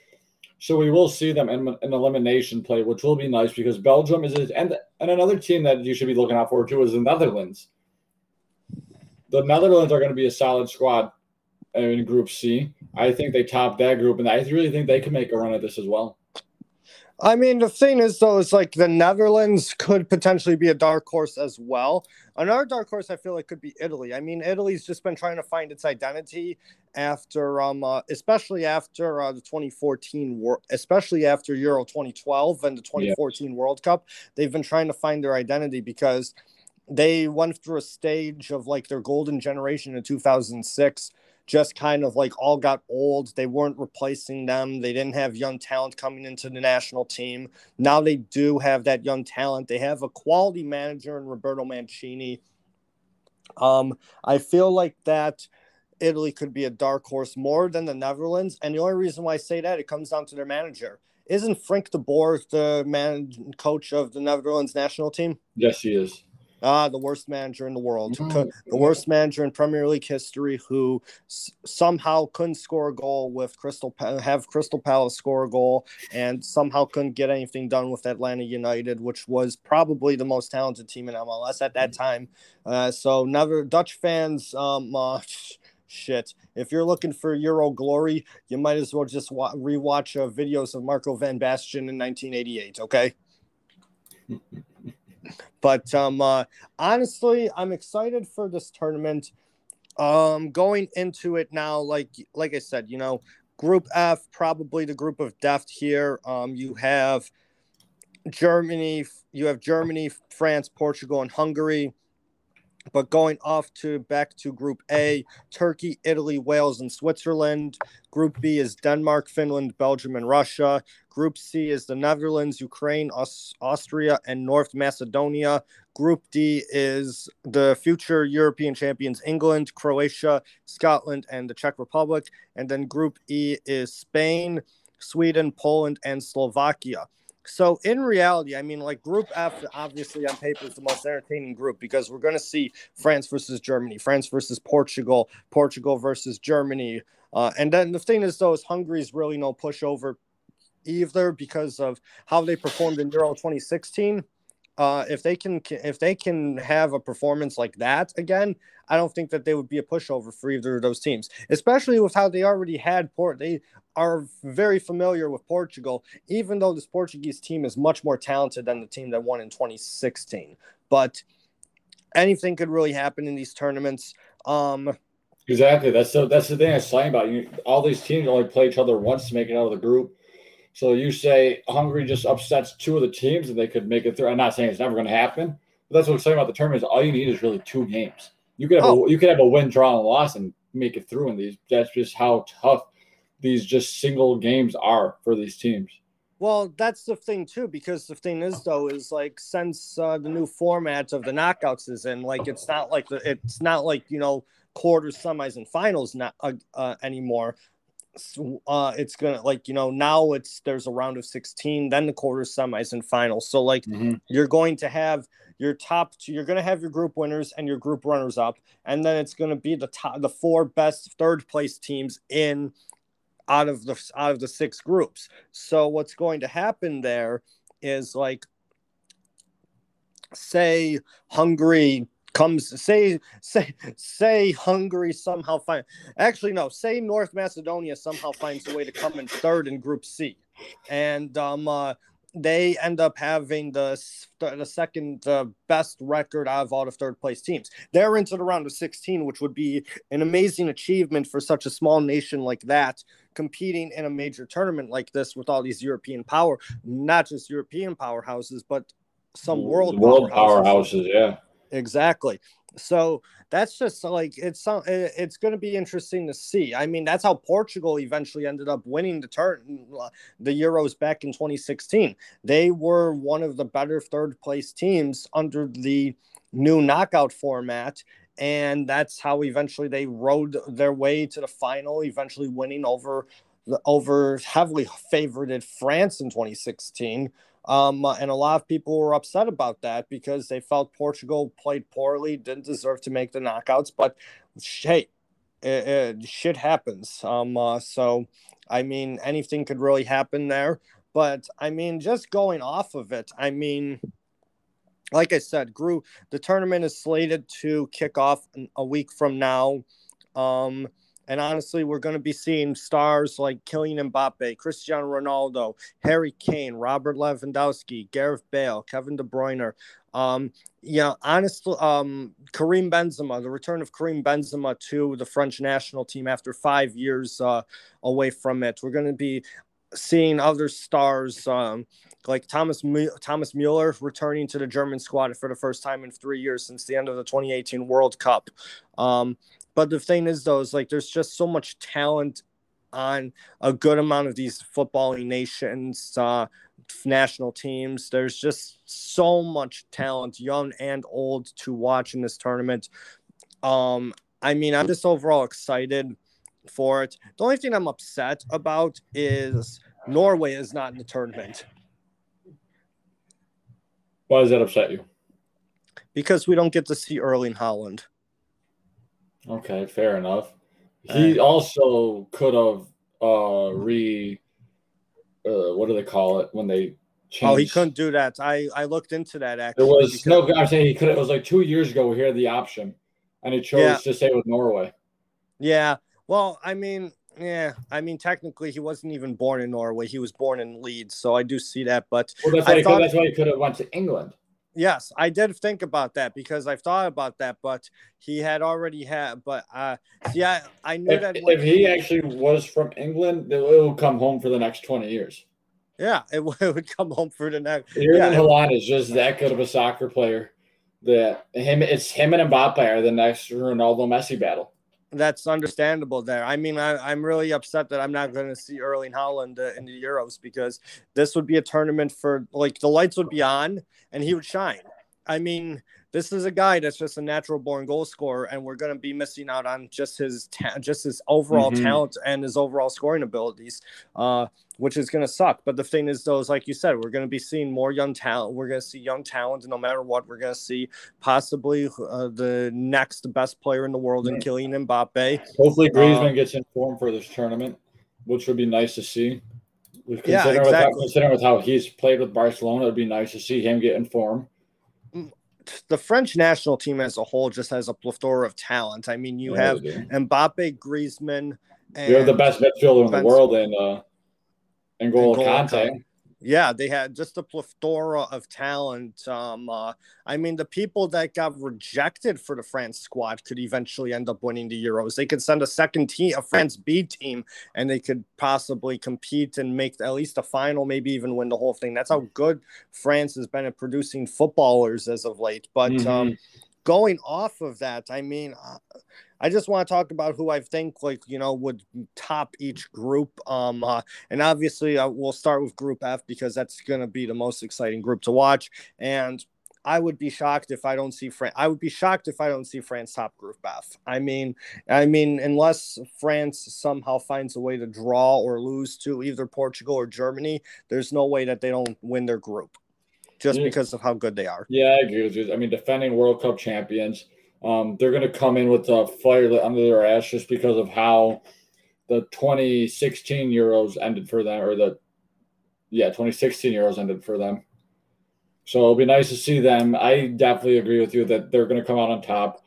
So we will see them in an elimination play, which will be nice because Belgium is and and another team that you should be looking out for too is the Netherlands. The Netherlands are going to be a solid squad in Group C. I think they top that group, and I really think they can make a run at this as well. I mean, the thing is, though, is like the Netherlands could potentially be a dark horse as well. Another dark horse I feel like could be Italy. I mean, Italy's just been trying to find its identity after, um, uh, especially after uh, the 2014 war, especially after Euro 2012 and the 2014 World Cup. They've been trying to find their identity because they went through a stage of like their golden generation in 2006 just kind of like all got old. They weren't replacing them. They didn't have young talent coming into the national team. Now they do have that young talent. They have a quality manager in Roberto Mancini. Um, I feel like that Italy could be a dark horse more than the Netherlands. And the only reason why I say that it comes down to their manager. Isn't Frank de Boer the man coach of the Netherlands national team? Yes, he is. Ah, the worst manager in the world, the worst manager in Premier League history, who s- somehow couldn't score a goal with Crystal, Pa- have Crystal Palace score a goal, and somehow couldn't get anything done with Atlanta United, which was probably the most talented team in MLS at that time. Uh, so, never Dutch fans, um, uh, (laughs) shit. If you're looking for Euro glory, you might as well just wa- rewatch uh, videos of Marco Van Basten in 1988. Okay. (laughs) But um, uh, honestly, I'm excited for this tournament. Um, going into it now, like like I said, you know, Group F probably the group of death here. Um, you have Germany, you have Germany, France, Portugal, and Hungary. But going off to back to Group A, Turkey, Italy, Wales, and Switzerland. Group B is Denmark, Finland, Belgium, and Russia. Group C is the Netherlands, Ukraine, Aus- Austria, and North Macedonia. Group D is the future European champions England, Croatia, Scotland, and the Czech Republic. And then Group E is Spain, Sweden, Poland, and Slovakia. So in reality, I mean, like Group F, obviously on paper is the most entertaining group because we're going to see France versus Germany, France versus Portugal, Portugal versus Germany. Uh, and then the thing is, though, is Hungary is really no pushover either because of how they performed in Euro 2016. uh, if they can if they can have a performance like that again, I don't think that they would be a pushover for either of those teams, especially with how they already had port. They are very familiar with Portugal, even though this Portuguese team is much more talented than the team that won in 2016. But anything could really happen in these tournaments. Um, exactly. That's the that's the thing I was saying about you. All these teams only play each other once to make it out of the group. So you say Hungary just upsets two of the teams and they could make it through. I'm not saying it's never going to happen, but that's what I'm saying about the tournament. Is all you need is really two games. You could have oh. a, you could have a win, draw, and loss and make it through in these. That's just how tough these just single games are for these teams. Well, that's the thing too, because the thing is though is like since uh, the new format of the knockouts is in, like it's not like the it's not like you know quarters, semis, and finals not uh, uh, anymore uh, it's gonna like you know now it's there's a round of 16 then the quarters semis and finals so like mm-hmm. you're going to have your top two you're going to have your group winners and your group runners up and then it's going to be the top the four best third place teams in out of the out of the six groups so what's going to happen there is like say hungary comes say say say Hungary somehow find actually no say North Macedonia somehow finds a way to come in third in Group C, and um uh, they end up having the the second uh, best record out of all the third place teams. They're into the round of 16, which would be an amazing achievement for such a small nation like that competing in a major tournament like this with all these European power, not just European powerhouses, but some world world powerhouses. powerhouses yeah Exactly. So that's just like it's it's going to be interesting to see. I mean, that's how Portugal eventually ended up winning the turn the Euros back in 2016. They were one of the better third place teams under the new knockout format and that's how eventually they rode their way to the final, eventually winning over the over heavily favored France in 2016. Um, and a lot of people were upset about that because they felt Portugal played poorly, didn't deserve to make the knockouts. But hey, it, it, shit happens. Um, uh, so, I mean, anything could really happen there. But I mean, just going off of it, I mean, like I said, Grew the tournament is slated to kick off a week from now. Um, and honestly, we're going to be seeing stars like Kylian Mbappe, Cristiano Ronaldo, Harry Kane, Robert Lewandowski, Gareth Bale, Kevin De Bruyne. Um, honestly, um, Karim Benzema, the return of Karim Benzema to the French national team after five years uh, away from it. We're going to be seeing other stars um, like Thomas Thomas Mueller returning to the German squad for the first time in three years since the end of the 2018 World Cup. Um, but the thing is, though, is like there's just so much talent on a good amount of these footballing nations, uh, national teams. There's just so much talent, young and old, to watch in this tournament. Um, I mean, I'm just overall excited for it. The only thing I'm upset about is Norway is not in the tournament. Why does that upset you? Because we don't get to see Erling Haaland. Okay, fair enough. He also could have uh re uh what do they call it when they changed. Oh, he couldn't do that. I I looked into that actually. There was no I'm saying he could it was like 2 years ago we had the option and he chose yeah. to stay with Norway. Yeah. Well, I mean, yeah, I mean, technically, he wasn't even born in Norway. He was born in Leeds, so I do see that. But well, that's, why thought, that's why he could have went to England. Yes, I did think about that because I've thought about that, but he had already had. But uh, yeah, I knew if, that if he actually was from England, it would come home for the next twenty years. Yeah, (laughs) it, it would come home for the next. Jurgen yeah, Haaland is just that good of a soccer player that him. It's him and Mbappe are the next Ronaldo Messi battle that's understandable there. I mean, I, am really upset that I'm not going to see Erling Haaland uh, in the Euros because this would be a tournament for like the lights would be on and he would shine. I mean, this is a guy that's just a natural born goal scorer, and we're going to be missing out on just his ta- just his overall mm-hmm. talent and his overall scoring abilities, uh, which is going to suck. But the thing is, though, is like you said, we're going to be seeing more young talent. We're going to see young talent, no matter what. We're going to see possibly uh, the next best player in the world in Kylian Mbappe. Hopefully, Griezmann uh, gets informed for this tournament, which would be nice to see. Yeah, exactly. With, considering with how he's played with Barcelona, it'd be nice to see him get informed the French national team as a whole just has a plethora of talent. I mean, you yeah, have Mbappe, Griezmann. And You're the best midfielder in the world in uh, N'Golo Kante yeah, they had just a plethora of talent. Um, uh, I mean, the people that got rejected for the France squad could eventually end up winning the Euros. They could send a second team, a France B team, and they could possibly compete and make at least a final, maybe even win the whole thing. That's how good France has been at producing footballers as of late. But mm-hmm. um, going off of that, I mean, I just want to talk about who I think like you know would top each group. Um, uh, and obviously uh, we'll start with Group F because that's going to be the most exciting group to watch. And I would be shocked if I don't see France. I would be shocked if I don't see France top Group F. I mean, I mean, unless France somehow finds a way to draw or lose to either Portugal or Germany, there's no way that they don't win their group just yeah. because of how good they are. Yeah, I agree with you. I mean, defending World Cup champions um, they're going to come in with a fire under their ass just because of how the 2016 Euros ended for them, or the yeah 2016 Euros ended for them. So it'll be nice to see them. I definitely agree with you that they're going to come out on top.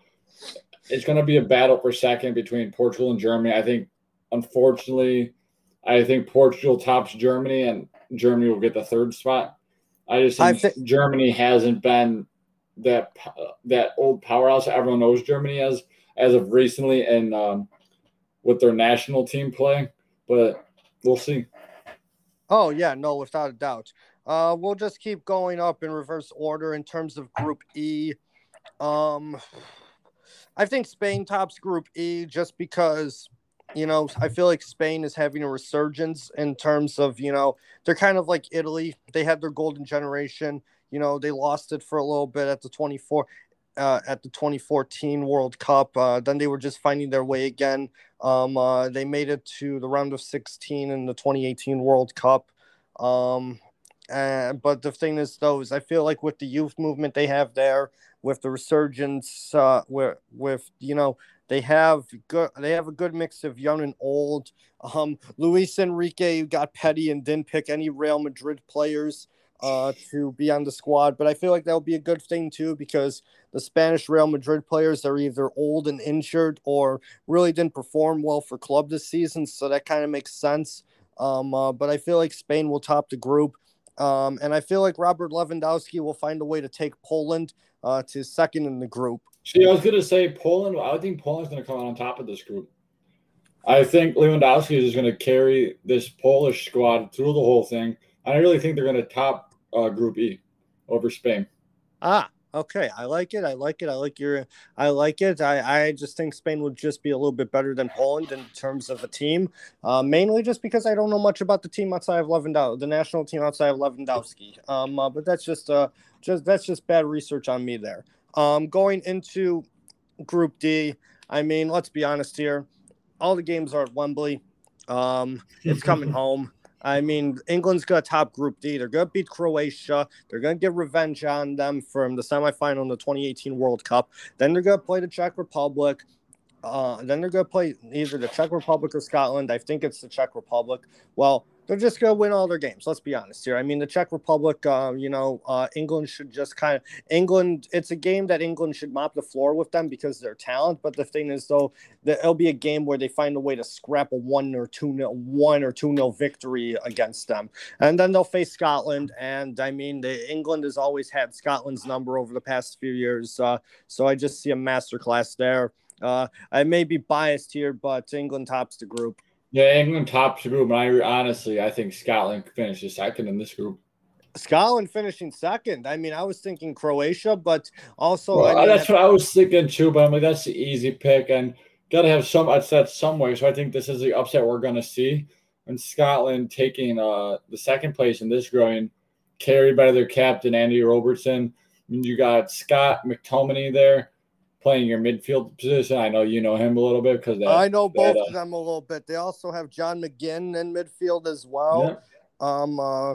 It's going to be a battle for second between Portugal and Germany. I think, unfortunately, I think Portugal tops Germany, and Germany will get the third spot. I just think, Germany hasn't been that that old powerhouse everyone knows Germany as as of recently and um, with their national team play, but we'll see. Oh yeah, no, without a doubt. Uh, we'll just keep going up in reverse order in terms of Group E. Um, I think Spain tops Group E just because you know I feel like Spain is having a resurgence in terms of you know they're kind of like Italy. They had their golden generation. You know, they lost it for a little bit at the 24 uh, at the 2014 World Cup. Uh, then they were just finding their way again. Um, uh, they made it to the round of 16 in the 2018 World Cup. Um, and, but the thing is, though, is I feel like with the youth movement they have there, with the resurgence, uh, with with you know they have good they have a good mix of young and old. Um, Luis Enrique got petty and didn't pick any Real Madrid players uh, to be on the squad. But I feel like that would be a good thing too because the Spanish Real Madrid players are either old and injured or really didn't perform well for club this season. So that kind of makes sense. Um, uh, but I feel like Spain will top the group. Um, and I feel like Robert Lewandowski will find a way to take Poland uh, to second in the group. See, I was going to say Poland. I think Poland's going to come out on top of this group. I think Lewandowski is going to carry this Polish squad through the whole thing. I really think they're going to top uh, Group E over Spain. Ah, okay. I like it. I like it. I like your. I like it. I, I just think Spain would just be a little bit better than Poland in terms of a team. Uh, mainly just because I don't know much about the team outside of Lewandowski, the national team outside of Lewandowski. Um, uh, but that's just uh, just that's just bad research on me there. Um, going into Group D. I mean, let's be honest here. All the games are at Wembley. Um, it's coming (laughs) home. I mean, England's going to top Group D. They're going to beat Croatia. They're going to get revenge on them from the semifinal in the 2018 World Cup. Then they're going to play the Czech Republic. Uh, then they're going to play either the Czech Republic or Scotland. I think it's the Czech Republic. Well, they're just going to win all their games. Let's be honest here. I mean, the Czech Republic, uh, you know, uh, England should just kind of England. It's a game that England should mop the floor with them because they're talent. But the thing is, though, that it'll be a game where they find a way to scrap a one or two nil, one or two nil victory against them, and then they'll face Scotland. And I mean, the England has always had Scotland's number over the past few years. Uh, so I just see a masterclass there. Uh, I may be biased here, but England tops the group. Yeah, England tops the group, and I honestly I think Scotland finishes second in this group. Scotland finishing second. I mean, I was thinking Croatia, but also well, I mean, that's what I was thinking too. But I'm like, that's the easy pick, and got to have some upset somewhere. So I think this is the upset we're going to see. And Scotland taking uh, the second place in this growing, carried by their captain Andy Robertson. I mean, you got Scott McTominay there playing your midfield position. I know you know him a little bit because I know both that, uh, of them a little bit. They also have John McGinn in midfield as well. Yeah. Um, uh,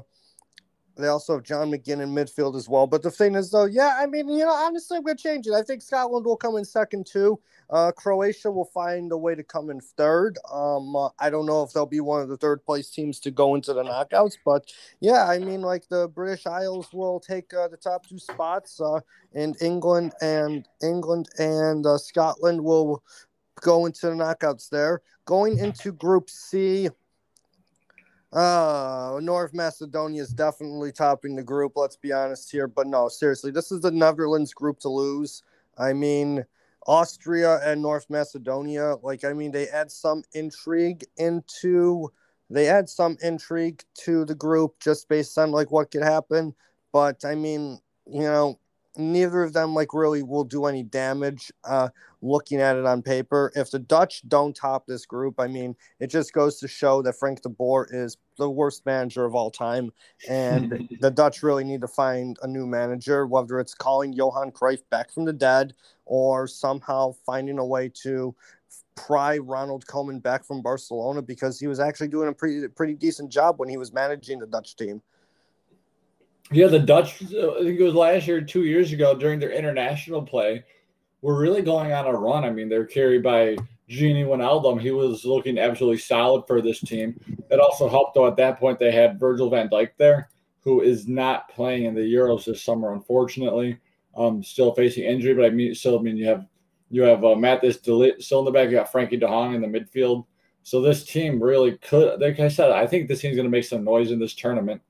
they also have John McGinn in midfield as well. But the thing is, though, yeah, I mean, you know, honestly, I'm to change it. I think Scotland will come in second, too. Uh, Croatia will find a way to come in third. Um, uh, I don't know if they'll be one of the third place teams to go into the knockouts, but yeah, I mean, like the British Isles will take uh, the top two spots, uh, and England and England and uh, Scotland will go into the knockouts there. Going into Group C, uh, North Macedonia is definitely topping the group. Let's be honest here, but no, seriously, this is the Netherlands group to lose. I mean, Austria and North Macedonia, like, I mean, they add some intrigue into, they add some intrigue to the group just based on like what could happen. But I mean, you know, neither of them like really will do any damage uh looking at it on paper. If the dutch don't top this group i mean it just goes to show that frank de boer is the worst manager of all time and (laughs) the dutch really need to find a new manager whether it's calling johan cruyff back from the dead or somehow finding a way to pry ronald koeman back from barcelona because he was actually doing a pretty pretty decent job when he was managing the dutch team yeah, the Dutch, uh, I think it was last year, two years ago during their international play, were really going on a run. I mean, they're carried by Gini Wijnaldum. He was looking absolutely solid for this team. It also helped, though, at that point, they had Virgil van Dijk there, who is not playing in the Euros this summer, unfortunately. Um, still facing injury, but I mean, still, I mean, you have you have uh, Matthijs de Ligt still in the back. You got Frenkie De Jong in the midfield. So this team really could, like I said, I think this team's going to make some noise in this tournament.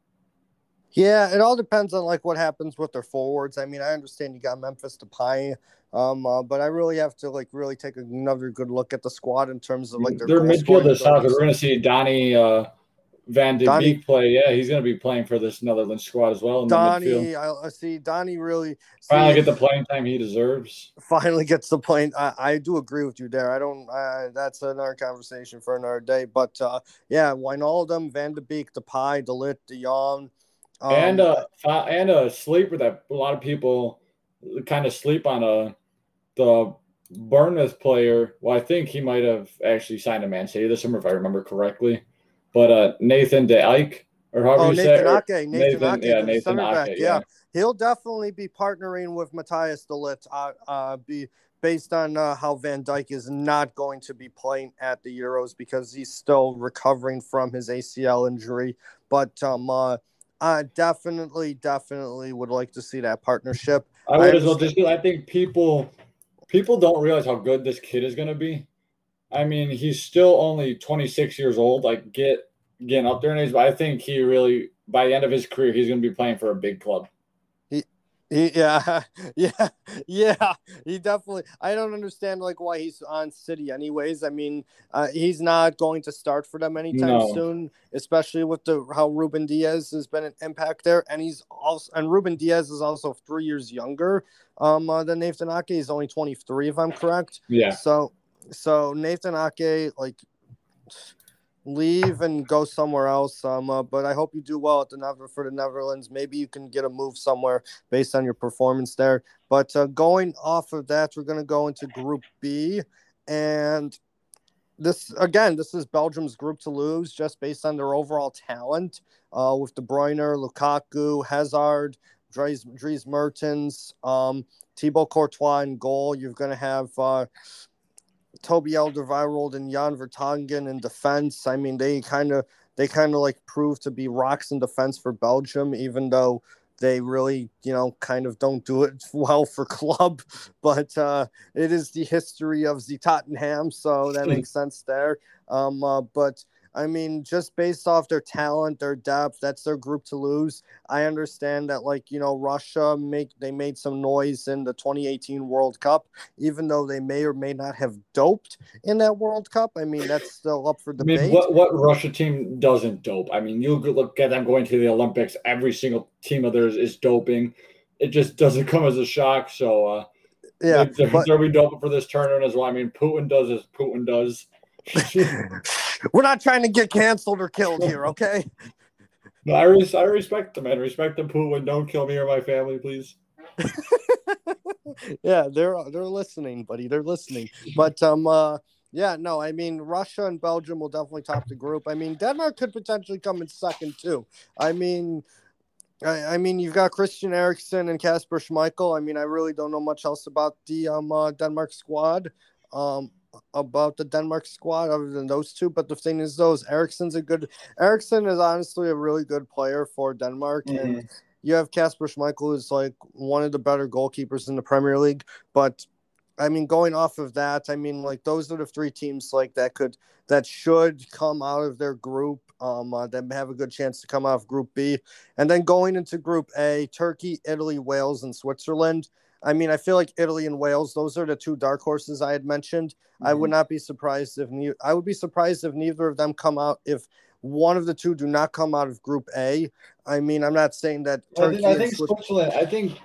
Yeah, it all depends on like what happens with their forwards. I mean, I understand you got Memphis to Depay, um, uh, but I really have to like really take another good look at the squad in terms of like their, their midfield is solid. We're going to see Donny uh, Van de Donny, Beek play. Yeah, he's going to be playing for this Netherlands squad as well. In Donny, I, I see Donny really see, finally get the playing time he deserves. Finally gets the playing. I, I do agree with you there. I don't. Uh, that's another conversation for another day. But uh, yeah, Wijnaldum, Van de Beek, Depay, De Ligt, De Jong. Um, and uh, and a sleeper that a lot of people kind of sleep on a uh, the Bournemouth player. Well, I think he might have actually signed a Man City this summer, if I remember correctly. But uh, Nathan De Ike, or however oh, you Nathan say Ake, Nathan, Nathan Ake, yeah, Nathan Ake, yeah. yeah. He'll definitely be partnering with Matthijs de Ligt, uh, uh, be based on uh, how Van Dijk is not going to be playing at the Euros because he's still recovering from his ACL injury. But um, uh, I definitely, definitely would like to see that partnership. I would I as well. Just I think people people don't realize how good this kid is going to be. I mean, he's still only 26 years old. Like get getting up there in age, but I think he really by the end of his career, he's going to be playing for a big club. He, yeah, (laughs) yeah, yeah. He definitely. I don't understand like why he's on City, anyways. I mean, uh, he's not going to start for them anytime no. soon, especially with the how Ruben Dias has been an impact there, and he's also and Ruben Dias is also three years younger um uh, than Nathan Ake. He's only twenty three, if I'm correct. Yeah. So, so Nathan Ake, like leave and go somewhere else. Um, uh, but I hope you do well at the Never for the Netherlands. Maybe you can get a move somewhere based on your performance there. But uh, going off of that, we're going to go into Group B, and this again, this is Belgium's group to lose just based on their overall talent. Uh, with De Bruyne, Lukaku, Hazard, Dries, Dries Mertens, um, Thibaut Courtois in goal. You're going to have uh, Toby Alderweireld and Jan Vertonghen in defense. I mean, they kind of they kind of like prove to be rocks in defense for Belgium, even though they really, you know, kind of don't do it (laughs) well for club. (laughs) But uh, it is the history of the Tottenham, so that makes sense there. Um, uh, but I mean, just based off their talent, their depth, that's their group to lose. I understand that, like you know, Russia make they made some noise in the 2018 World Cup, even though they may or may not have doped in that World Cup. I mean, that's still up for debate. I mean, what what Russia team doesn't dope? I mean, you look at them going to the Olympics. Every single team of theirs is doping. It just doesn't come as a shock. So, uh, yeah, they're, but, they're be doping for this tournament as well. I mean, Putin does as Putin does. (laughs) (laughs) (laughs) We're not trying to get canceled or killed here, (laughs) okay? No, I, res- I respect the man. Respect the Putin. Don't kill me or my family, please. (laughs) yeah, they're they're listening, buddy. They're listening. But um, uh, yeah, no, I mean Russia and Belgium will definitely top the group. I mean Denmark could potentially come in second too. I mean, I, I mean, you've got Christian Eriksen and Kasper Schmeichel. I mean, I really don't know much else about the um, uh, Denmark squad. Um, about the Denmark squad other than those two. But the thing is, those Eriksen's a good. Eriksen is honestly a really good player for Denmark, mm-hmm. and you have Kasper Schmeichel, who's like one of the better goalkeepers in the Premier League. But I mean, going off of that, I mean, like those are the three teams like that could that should come out of their group. Um, uh, that have a good chance to come out of Group B, and then going into Group A, Turkey, Italy, Wales, and Switzerland. I mean, I feel like Italy and Wales; those are the two dark horses I had mentioned. Mm-hmm. I would mm-hmm. not be surprised if ne- I would be surprised if neither of them come out. If one of the two do not come out of Group A, I mean, I'm not saying that. I think, I think Switzerland. I think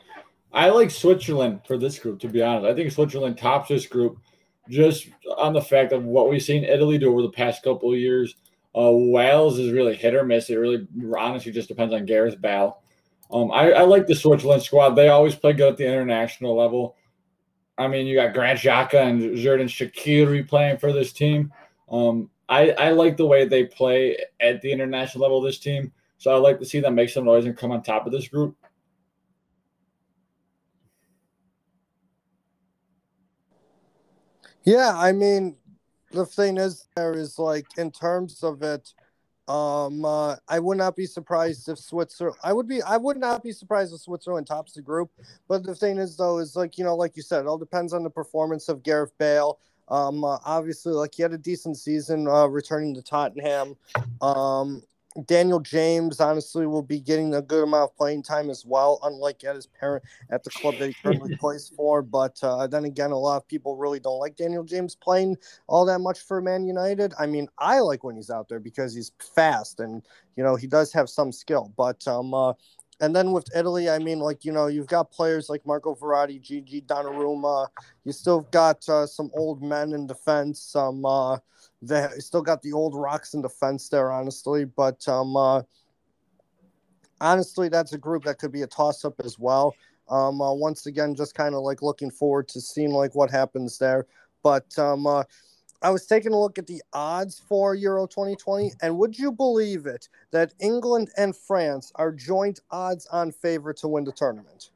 I like Switzerland for this group. To be honest, I think Switzerland tops this group just on the fact of what we've seen Italy do over the past couple of years. Uh, Wales is really hit or miss. It really honestly just depends on Gareth Bale. Um, I, I like the Switzerland squad. They always play good at the international level. I mean, you got Granit Xhaka and Xherdan Shaqiri playing for this team. Um, I, I like the way they play at the international level, this team. So I'd like to see them make some noise and come on top of this group. Yeah, I mean, the thing is, there is like, in terms of it, um, uh, I would not be surprised if Switzerland. I would be. I would not be surprised if Switzerland tops the group. But the thing is, though, is like you know, like you said, it all depends on the performance of Gareth Bale. Um, uh, obviously, like he had a decent season uh, returning to Tottenham. Um, Daniel James honestly will be getting a good amount of playing time as well, unlike at his parent at the club that he currently (laughs) plays for. But uh, then again, a lot of people really don't like Daniel James playing all that much for Man United. I mean, I like when he's out there because he's fast and you know he does have some skill. But um, uh, and then with Italy, I mean, like you know, you've got players like Marco Verratti, Gigi Donnarumma. You still got uh, some old men in defense. Some uh, they still got the old rocks in defense there, honestly. But um, uh, honestly, that's a group that could be a toss up as well. Um, uh, once again, just kind of like looking forward to seeing like what happens there. But um, uh, I was taking a look at the odds for Euro 2020, and would you believe it that England and France are joint odds on favor to win the tournament?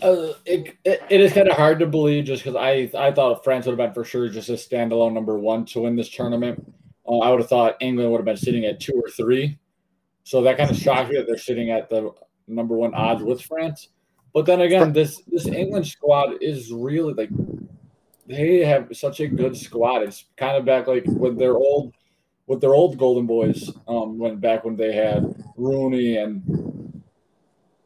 Uh, it, it, it is kind of hard to believe just because I I thought France would have been for sure just a standalone number one to win this tournament. Uh, I would have thought England would have been sitting at two or three, so that kind of shocked me that they're sitting at the number one odds with France. But then again, this this England squad is really like they have such a good squad. It's kind of back like with their old with their old Golden Boys. Um, when back when they had Rooney and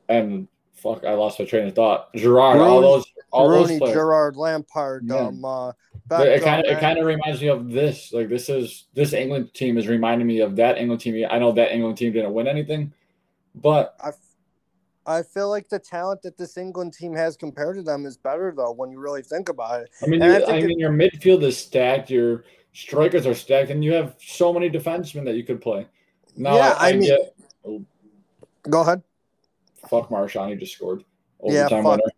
and fuck, I lost my train of thought. Gerrard, Rooney, all those, all Rooney, those Gerrard, Lampard. Yeah. Um, uh, it kind of it kind of reminds me of this. Like this is this England team is reminding me of that England team. I know that England team didn't win anything, but I I feel like the talent that this England team has compared to them is better though when you really think about it. I mean, you, I, I mean, your midfield is stacked, your strikers are stacked, and you have so many defensemen that you could play. Now, yeah, I, I mean, get, oh, go ahead. Fuck Marchand, he just scored. Overtime yeah, fuck. winner.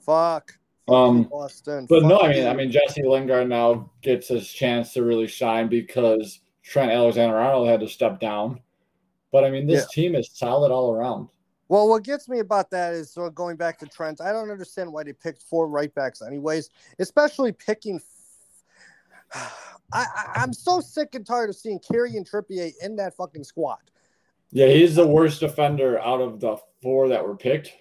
Fuck. Um, Boston. But fuck no, I mean, I mean, Jesse Lingard now gets his chance to really shine because Trent Alexander-Arnold had to step down. But I mean, this yeah. team is solid all around. Well, what gets me about that is so going back to Trent. I don't understand why they picked four right backs, anyways. Especially picking. (sighs) I, I am so sick and tired of seeing Kieran Trippier in that fucking squad. Yeah, he's the worst defender out of the four that were picked.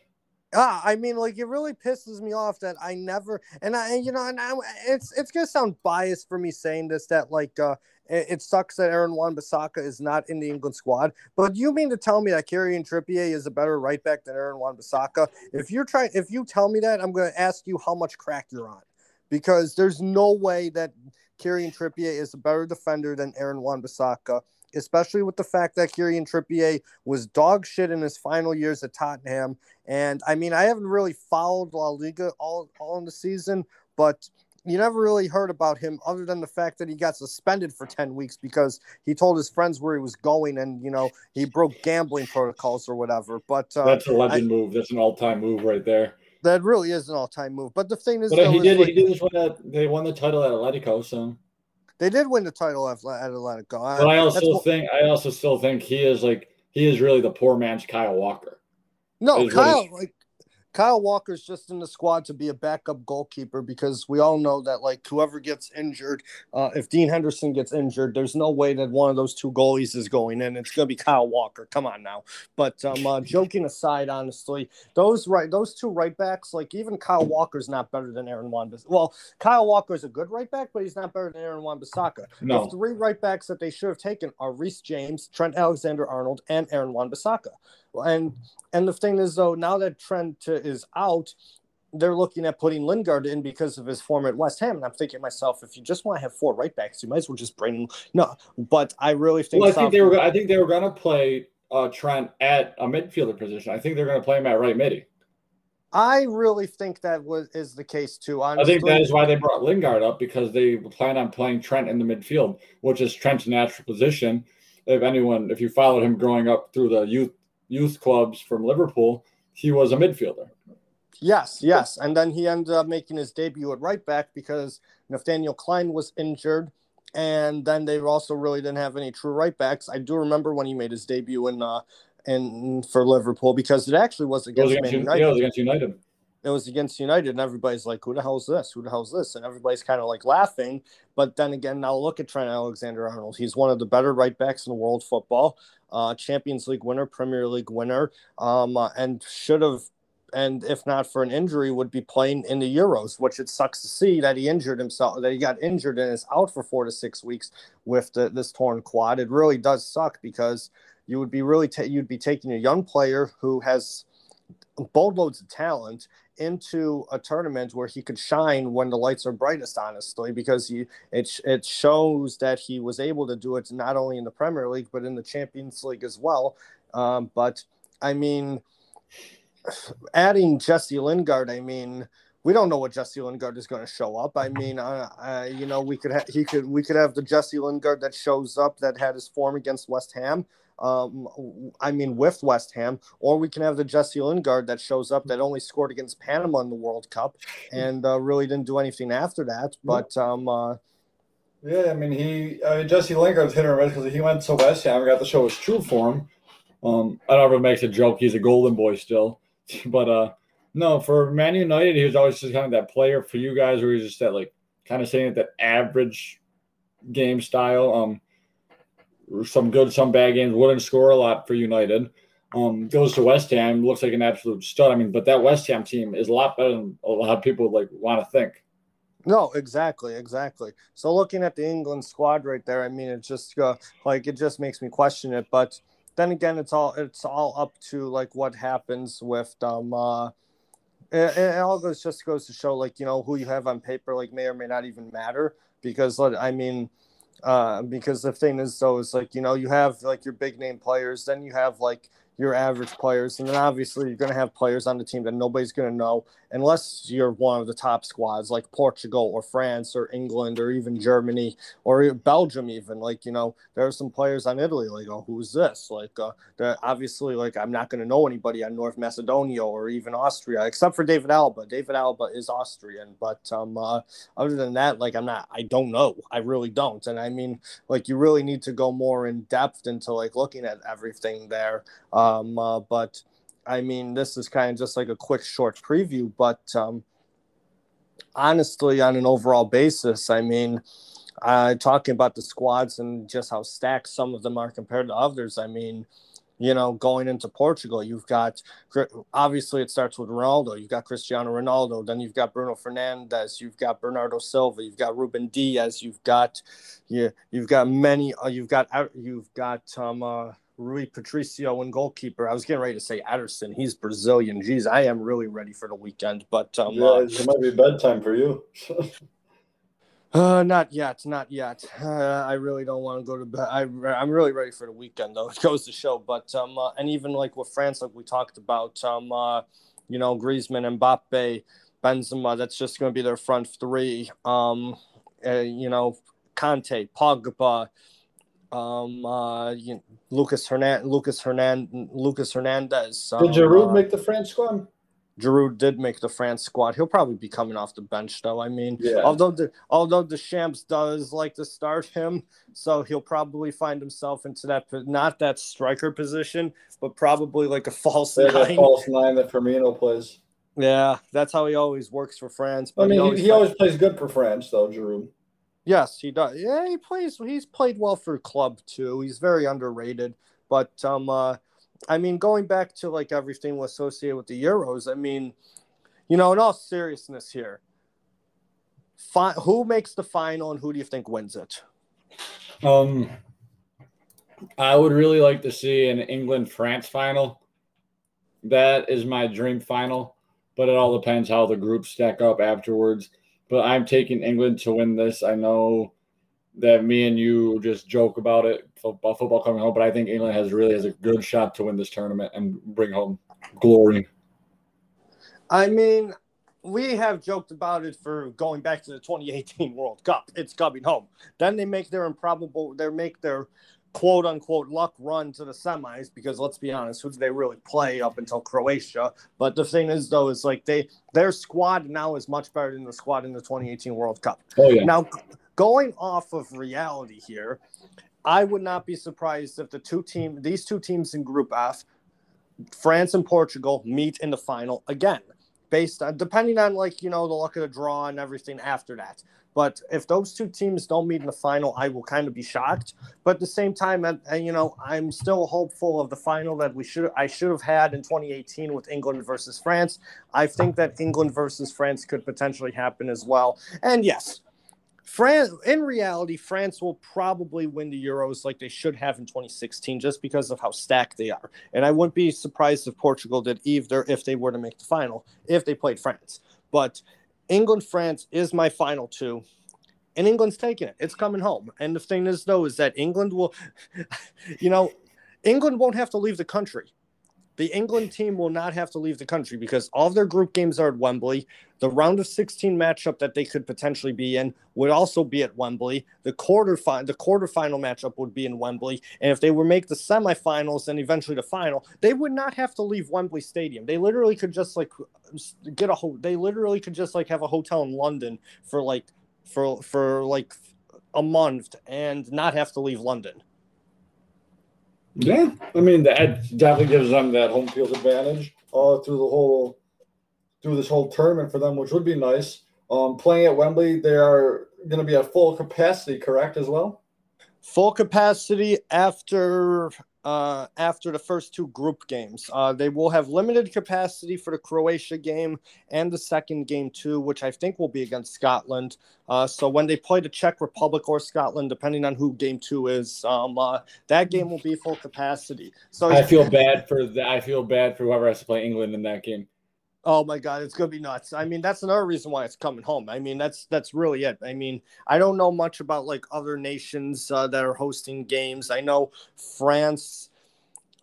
Ah, I mean, like it really pisses me off that I never and I you know and I, it's it's gonna sound biased for me saying this that like uh it, it sucks that Aaron Wan-Bissaka is not in the England squad. But you mean to tell me that Kieran Trippier is a better right back than Aaron Wan-Bissaka? If you're trying, if you tell me that, I'm to ask you how much crack you're on, because there's no way that Kieran Trippier is a better defender than Aaron Wan-Bissaka especially with the fact that Kieran Trippier was dog shit in his final years at Tottenham. And I mean, I haven't really followed La Liga all, all in the season, but you never really heard about him other than the fact that he got suspended for 10 weeks because he told his friends where he was going and you know he broke gambling protocols or whatever. But uh, that's a legend I, move. That's an all-time move right there. That really is an all-time move. But the thing is but though, he did like, he did win that they won the title at atletico so they did win the title at, at atletico but i also think i also still think he is like he is really the poor man's Kyle Walker. No, Kyle, like Kyle Walker's just in the squad to be a backup goalkeeper because we all know that like whoever gets injured, uh, if Dean Henderson gets injured, there's no way that one of those two goalies is going in. It's gonna be Kyle Walker. Come on now. But um, uh, joking aside, honestly, those right those two right backs, like even Kyle Walker's not better than Aaron Wan. Well, Kyle Walker's a good right back, but he's not better than Aaron Wan Bissaka. No. The three right backs that they should have taken are Reece James, Trent Alexander Arnold, and Aaron Wan Bissaka. And and the thing is though, now that Trent is out, they're looking at putting Lingard in because of his form at West Ham. And I'm thinking myself, if you just want to have four right backs, you might as well just bring no. But I really think. Well, I think they were. I think they were going to play uh, Trent at a midfielder position. I think they're going to play him at right midi. I really think that was is the case too. Honestly. I think that is why they brought Lingard up because they plan on playing Trent in the midfield, which is Trent's natural position. If anyone, if you followed him growing up through the youth youth clubs from Liverpool, he was a midfielder. Yes, yes. And then he ended up making his debut at right back because Nathaniel Clyne was injured. And then they also really didn't have any true right backs. I do remember when he made his debut in uh in for Liverpool because it actually was against, it was against United. Yeah, it was against United. It was against United, and everybody's like, "Who the hell is this? Who the hell is this?" And everybody's kind of like laughing. But then again, now look at Trent Alexander-Arnold. He's one of the better right backs in world football uh, Champions League winner, Premier League winner, um, uh, and should have, and if not for an injury, would be playing in the Euros, which it sucks to see that he injured himself, that he got injured and is out for four to six weeks with the, this torn quad. It really does suck because you would be really, ta- you'd be taking a young player who has boatloads of talent into a tournament where he could shine when the lights are brightest honestly because he it, it shows that he was able to do it not only in the premier league but in the champions league as well um, but i mean adding jesse lingard i mean we don't know what Jesse Lingard is going to show up. I mean, uh, uh, you know, we could ha- he could we could have the Jesse Lingard that shows up that had his form against West Ham, um, I mean, with West Ham, or we can have the Jesse Lingard that shows up that only scored against Panama in the World Cup and uh, really didn't do anything after that. But um, uh, yeah, I mean, he I mean, Jesse Lingard's hit or miss because he went to West Ham and got to show his true form. Um, I don't know if it makes a joke. He's a golden boy still, (laughs) but uh, no, for Man United, he was always just kind of that player for you guys, where he's just that like kind of saying that average game style. Um, some good, some bad games. Wouldn't score a lot for United. Um, goes to West Ham, looks like an absolute stud. I mean, but that West Ham team is a lot better than a lot of people like want to think. No, exactly, exactly. So looking at the England squad right there, I mean, it just uh, like it just makes me question it. But then again, it's all it's all up to like what happens with um. Uh, it, it all goes just goes to show like you know who you have on paper like may or may not even matter because I mean uh, because the thing is, though, is like you know you have like your big name players, then you have like your average players, and then obviously you're going to have players on the team that nobody's going to know unless you're one of the top squads like Portugal or France or England or even Germany or Belgium. Even like you know there are some players on Italy like oh who's this like uh, obviously like I'm not going to know anybody on North Macedonia or even Austria except for David Alaba. David Alaba is Austrian, but um, uh, other than that like I'm not I don't know I really don't, and I mean like you really need to go more in depth into like looking at everything there. Uh, um, uh, but I mean, this is kind of just like a quick, short preview. But um, honestly, on an overall basis, I mean, uh, talking about the squads and just how stacked some of them are compared to others. I mean, you know, going into Portugal, you've got obviously it starts with Ronaldo. You've got Cristiano Ronaldo, then you've got Bruno Fernandes, you've got Bernardo Silva, you've got Ruben Dias, you've got you, you've got many, uh, you've got you've got um, uh, Rui Patricio and goalkeeper. I was getting ready to say Ederson. He's Brazilian. Geez, I am really ready for the weekend. But um, yeah, uh, it might be bedtime for you. (laughs) uh, not yet, not yet. Uh, I really don't want to go to bed. I, I'm really ready for the weekend, though. (laughs) It goes to show. But um, uh, and even like with France, like we talked about, um, uh, you know, Griezmann, Mbappe, Benzema. That's just going to be their front three. Um, uh, you know, Kanté, Pogba um, uh, you know, Lucas Hernan, Lucas Hernan, Lucas Hernandez. Um, Did Giroud uh, make the France squad? Giroud did make the France squad. He'll probably be coming off the bench, though. I mean, Yeah. although the although Deschamps does like to start him, so he'll probably find himself into that not that striker position, but probably like a false a nine. false nine that Firmino plays. Yeah, that's how he always works for France. I mean, always he, he always plays good for France, though, Giroud. Yes, he does. Yeah, he plays. He's played well for club too. He's very underrated. But um, uh, I mean, going back to like everything associated with the Euros. I mean, you know, in all seriousness here, fi- who makes the final and who do you think wins it? Um, I would really like to see an England France final. That is my dream final, but it all depends how the groups stack up afterwards. But I'm taking England to win this. I know that me and you just joke about it, football, football coming home, but I think England has really has a good shot to win this tournament and bring home glory. I mean, we have joked about it for going back to the 2018 World Cup. It's coming home. Then they make their improbable, they make their quote unquote luck run to the semis because let's be honest, who did they really play up until Croatia? But the thing is, though, is like they their squad now is much better than the squad in the 2018 World Cup. Oh yeah, Now, going off of reality here, I would not be surprised if the two team, these two teams in Group F, France and Portugal, meet in the final again, based on depending on like you know the luck of the draw and everything after that. But if those two teams don't meet in the final, I will kind of be shocked. But at the same time, and, and, you know, I'm still hopeful of the final that we should I should have had in 2018 with England versus France. I think that England versus France could potentially happen as well. And yes, France, in reality, France will probably win the Euros like they should have in 2016, just because of how stacked they are. And I wouldn't be surprised if Portugal did either if they were to make the final, if they played France. But England, France is my final two. And England's taking it. It's coming home. And the thing is, though, is that England will, (laughs) you know, England won't have to leave the country. The England team will not have to leave the country because all of their group games are at Wembley. The round of 16 matchup that they could potentially be in would also be at Wembley. The quarter the quarterfinal matchup would be in Wembley. And if they were make the semifinals and eventually the final, they would not have to leave Wembley Stadium. They literally could just like get a whole they literally could just like have a hotel in London for like for for like a month and not have to leave London. Yeah. I mean, that definitely gives them that home field advantage uh, through the whole through this whole tournament for them, which would be nice. Um, playing at Wembley, they are going to be at full capacity, correct as well. full capacity after uh, after the first two group games. Uh, they will have limited capacity for the Croatia game and the second game too, which I think will be against Scotland. Uh, so when they play the Czech Republic or Scotland, depending on who game two is, um, uh, that game will be full capacity. So I feel bad for the, I feel bad for whoever has to play England in that game. Oh my god, it's gonna be nuts. I mean, that's another reason why it's coming home. I mean, that's that's really it. I mean, I don't know much about like other nations uh, that are hosting games. I know France.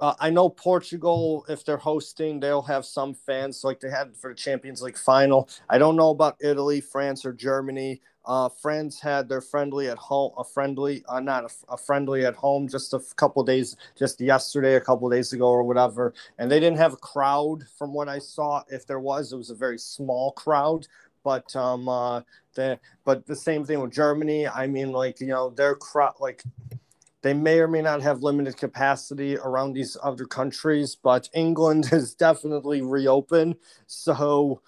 Uh, I know Portugal. If they're hosting, they'll have some fans like they had for the Champions League final. I don't know about Italy, France, or Germany. Uh, France had their friendly at home, a friendly, uh, not a, a friendly at home, just a f- couple days, just yesterday, a couple days ago, or whatever. And they didn't have a crowd, from what I saw. If there was, it was a very small crowd. But um, uh, the but the same thing with Germany. I mean, like you know, their crowd, like they may or may not have limited capacity around these other countries, but England (laughs) is definitely reopened. So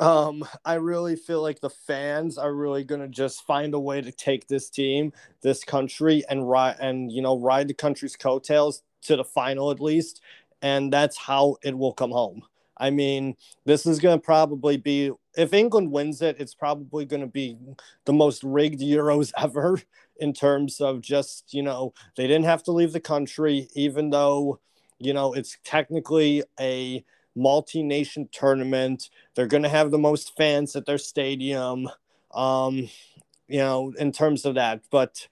um, I really feel like the fans are really gonna just find a way to take this team, this country, and ride and you know ride the country's coattails to the final at least, and that's how it will come home. I mean, this is gonna probably be if England wins it, it's probably gonna be the most rigged Euros (laughs) ever in terms of just you know they didn't have to leave the country, even though you know it's technically a multi-nation tournament. They're going to have the most fans at their stadium, um, you know, in terms of that. But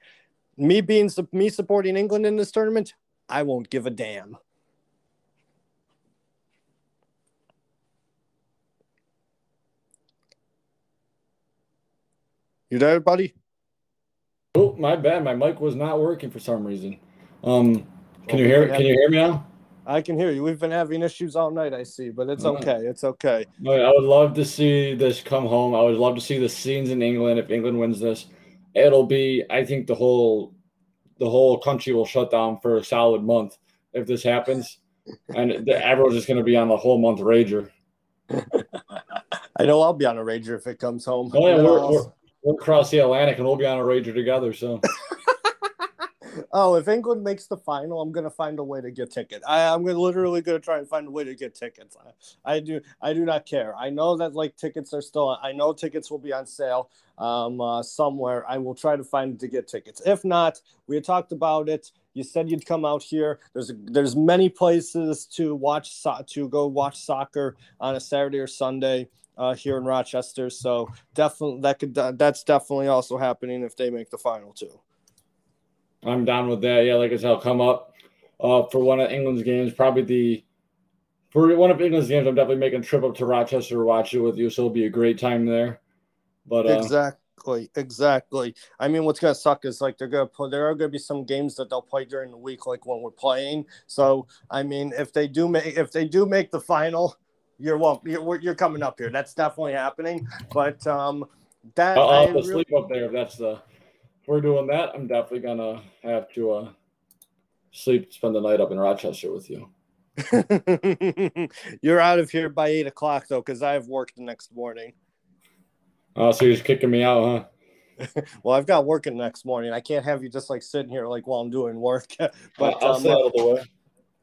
me being me supporting England in this tournament, I won't give a damn. You there, buddy? Oh, my bad. My mic was not working for some reason. Um, can you hear? Can you hear me now? I can hear you. We've been having issues all night, I see, but it's mm-hmm. okay. It's okay. I would love to see this come home. I would love to see the scenes in England if England wins this. It'll be, I think, the whole the whole country will shut down for a solid month if this happens, and the, everyone's just going to be on the whole month rager. (laughs) I know I'll be on a rager if it comes home. Oh yeah, we're, we're, we're across the Atlantic and we'll be on a rager together. So. (laughs) oh, if England makes the final, I'm gonna find a way to get tickets. I, I'm gonna literally gonna try and find a way to get tickets. I, I do I do not care. I know that like tickets are still. I know tickets will be on sale um, uh, somewhere. I will try to find to get tickets. If not, we talked about it. You said you'd come out here. There's there's many places to watch so- to go watch soccer on a Saturday or Sunday uh, here in Rochester. So definitely that could that's definitely also happening if they make the final too. I'm down with that. Yeah, like I said, I'll come up uh, for one of England's games. Probably the for one of England's games, I'm definitely making a trip up to Rochester to watch it with you. So it'll be a great time there. But uh, exactly, exactly. I mean, what's gonna suck is like they're gonna put there are gonna be some games that they'll play during the week, like when we're playing. So I mean, if they do make if they do make the final, you're well, you're, you're coming up here. That's definitely happening. But um, that I'll, I'll really... sleep up there if that's the we're doing that, I'm definitely gonna have to uh, sleep, spend the night up in Rochester with you. (laughs) you're out of here by eight o'clock though, because I have work the next morning. Oh, so you're just kicking me out, huh? (laughs) well, I've got work the next morning. I can't have you just like sitting here like while I'm doing work. (laughs) but I'll um,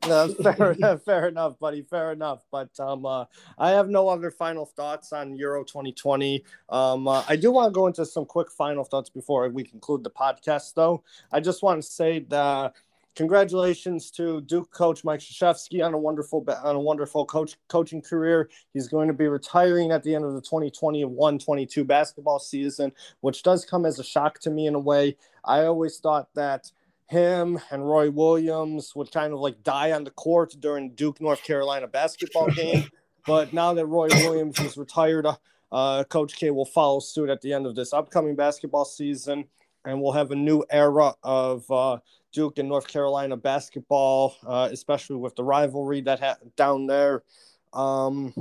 No, (laughs) fair, fair enough, buddy. Fair enough. But um, uh, I have no other final thoughts on Euro 2020. Um, uh, I do want to go into some quick final thoughts before we conclude the podcast, though. I just want to say that congratulations to Duke coach Mike Krzyzewski on a wonderful on a wonderful coach coaching career. He's going to be retiring at the end of the 2021-22 basketball season, which does come as a shock to me in a way. I always thought that him and Roy Williams would kind of like die on the court during Duke North Carolina basketball (laughs) game. but now that Roy Williams is retired, uh, Coach K will follow suit at the end of this upcoming basketball season, and we'll have a new era of uh, Duke and North Carolina basketball, uh, especially with the rivalry that ha- down there. Um,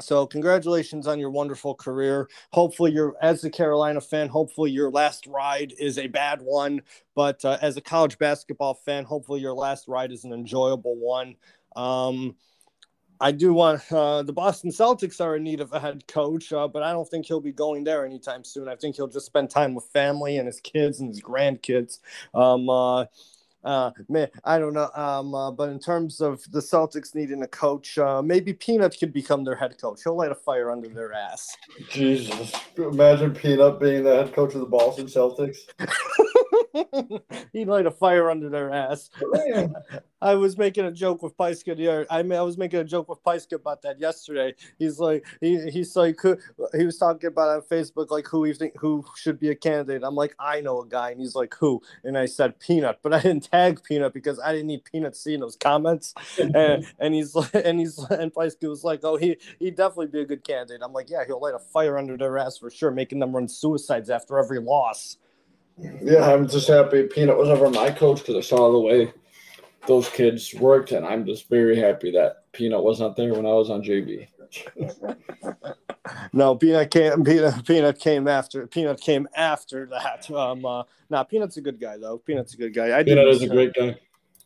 so congratulations on your wonderful career. Hopefully, you're as a Carolina fan. Hopefully, your last ride is a bad one. But uh, as a college basketball fan, hopefully your last ride is an enjoyable one. Um, I do want uh, the Boston Celtics are in need of a head coach, uh, but I don't think he'll be going there anytime soon. I think he'll just spend time with family and his kids and his grandkids. Um, uh, man, I don't know. Um, uh, but in terms of the Celtics needing a coach, uh, maybe Peanut could become their head coach. He'll light a fire under their ass. Jesus, imagine Peanut being the head coach of the Boston Celtics. (laughs) (laughs) he light a fire under their ass. (laughs) I was making a joke with Paiska the I mean, I was making a joke with Paiska about that yesterday. He's like, he, he's like, he was talking about on Facebook, like who he think who should be a candidate. I'm like, I know a guy, and he's like, who? And I said Peanut, but I didn't tag Peanut because I didn't need Peanut seeing those comments. and, (laughs) and he's like, and he's and Paiska was like, oh, he he'd definitely be a good candidate. I'm like, yeah, he'll light a fire under their ass for sure, making them run suicides after every loss. Yeah, I'm just happy Peanut was ever my coach because I saw the way those kids worked, and I'm just very happy that Peanut was not there when I was on JV. (laughs) no, Peanut came. Peanut, Peanut came after. Peanut came after that. Um, uh, nah, Peanut's a good guy though. Peanut's a good guy. I Peanut is a him. great guy.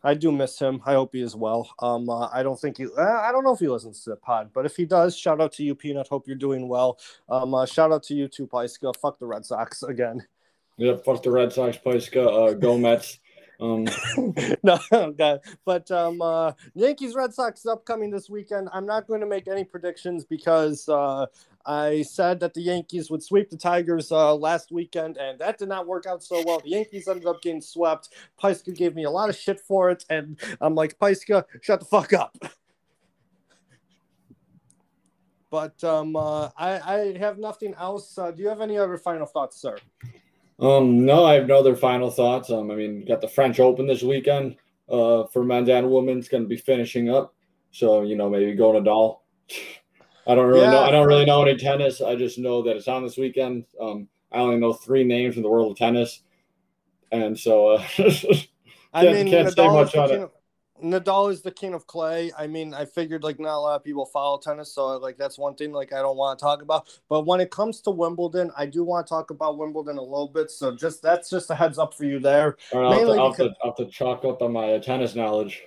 I do miss him. I hope he is well. Um, uh, I don't think he. Uh, I don't know if he listens to the pod, but if he does, shout out to you, Peanut. Hope you're doing well. Um, uh, shout out to you too, Paiska. Fuck the Red Sox again. Yeah, fuck the Red Sox, Paiska. Uh, go Mets. Um, (laughs) no, God. But um, uh, Yankees Red Sox is upcoming this weekend. I'm not going to make any predictions because uh, I said that the Yankees would sweep the Tigers uh, last weekend, and that did not work out so well. The Yankees ended up getting swept. Paiska gave me a lot of shit for it, and I'm like, Paiska, shut the fuck up. But um, uh, I, I have nothing else. Uh, do you have any other final thoughts, sir? Um, no, I have no other final thoughts. Um, I mean, got the French Open this weekend. Uh, for men's and women's, going to be finishing up. So you know, maybe go Nadal. (sighs) I don't really yeah, know. I don't really know any tennis. I just know that it's on this weekend. Um, I only know three names in the world of tennis, and so uh, (laughs) I mean, can't Nadal say much on it. Nadal is the king of clay. I mean, I figured like not a lot of people follow tennis, so like that's one thing like I don't want to talk about. But when it comes to Wimbledon, I do want to talk about Wimbledon a little bit. So just that's just a heads up for you there. All right, Mainly I'll, have to, because, I'll have to chalk up on my tennis knowledge.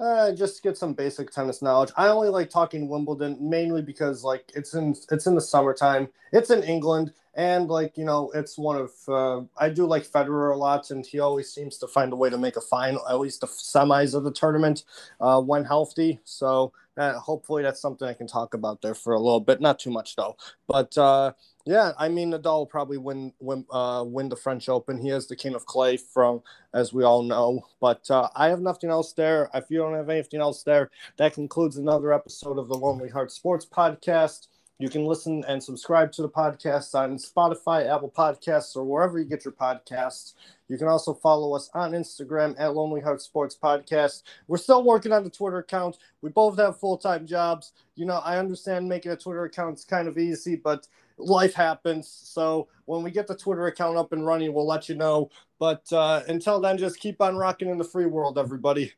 Uh, just get some basic tennis knowledge. I only like talking Wimbledon mainly because like it's in it's in the summertime. It's in England, and like you know, it's one of uh, I do like Federer a lot, and he always seems to find a way to make a final, at least the semis of the tournament, uh, when healthy. So uh, hopefully that's something I can talk about there for a little bit, not too much though. But uh, yeah, I mean Nadal will probably win win uh, win the French Open. He is the king of clay from as we all know. But uh, I have nothing else there. If you don't have anything else there, that concludes another episode of the Lonely Heart Sports Podcast. You can listen and subscribe to the podcast on Spotify, Apple Podcasts, or wherever you get your podcasts. You can also follow us on Instagram at Lonely Heart Sports Podcast. We're still working on the Twitter account. We both have full time jobs. You know, I understand making a Twitter account is kind of easy, but life happens. So when we get the Twitter account up and running, we'll let you know. But uh, until then, just keep on rocking in the free world, everybody.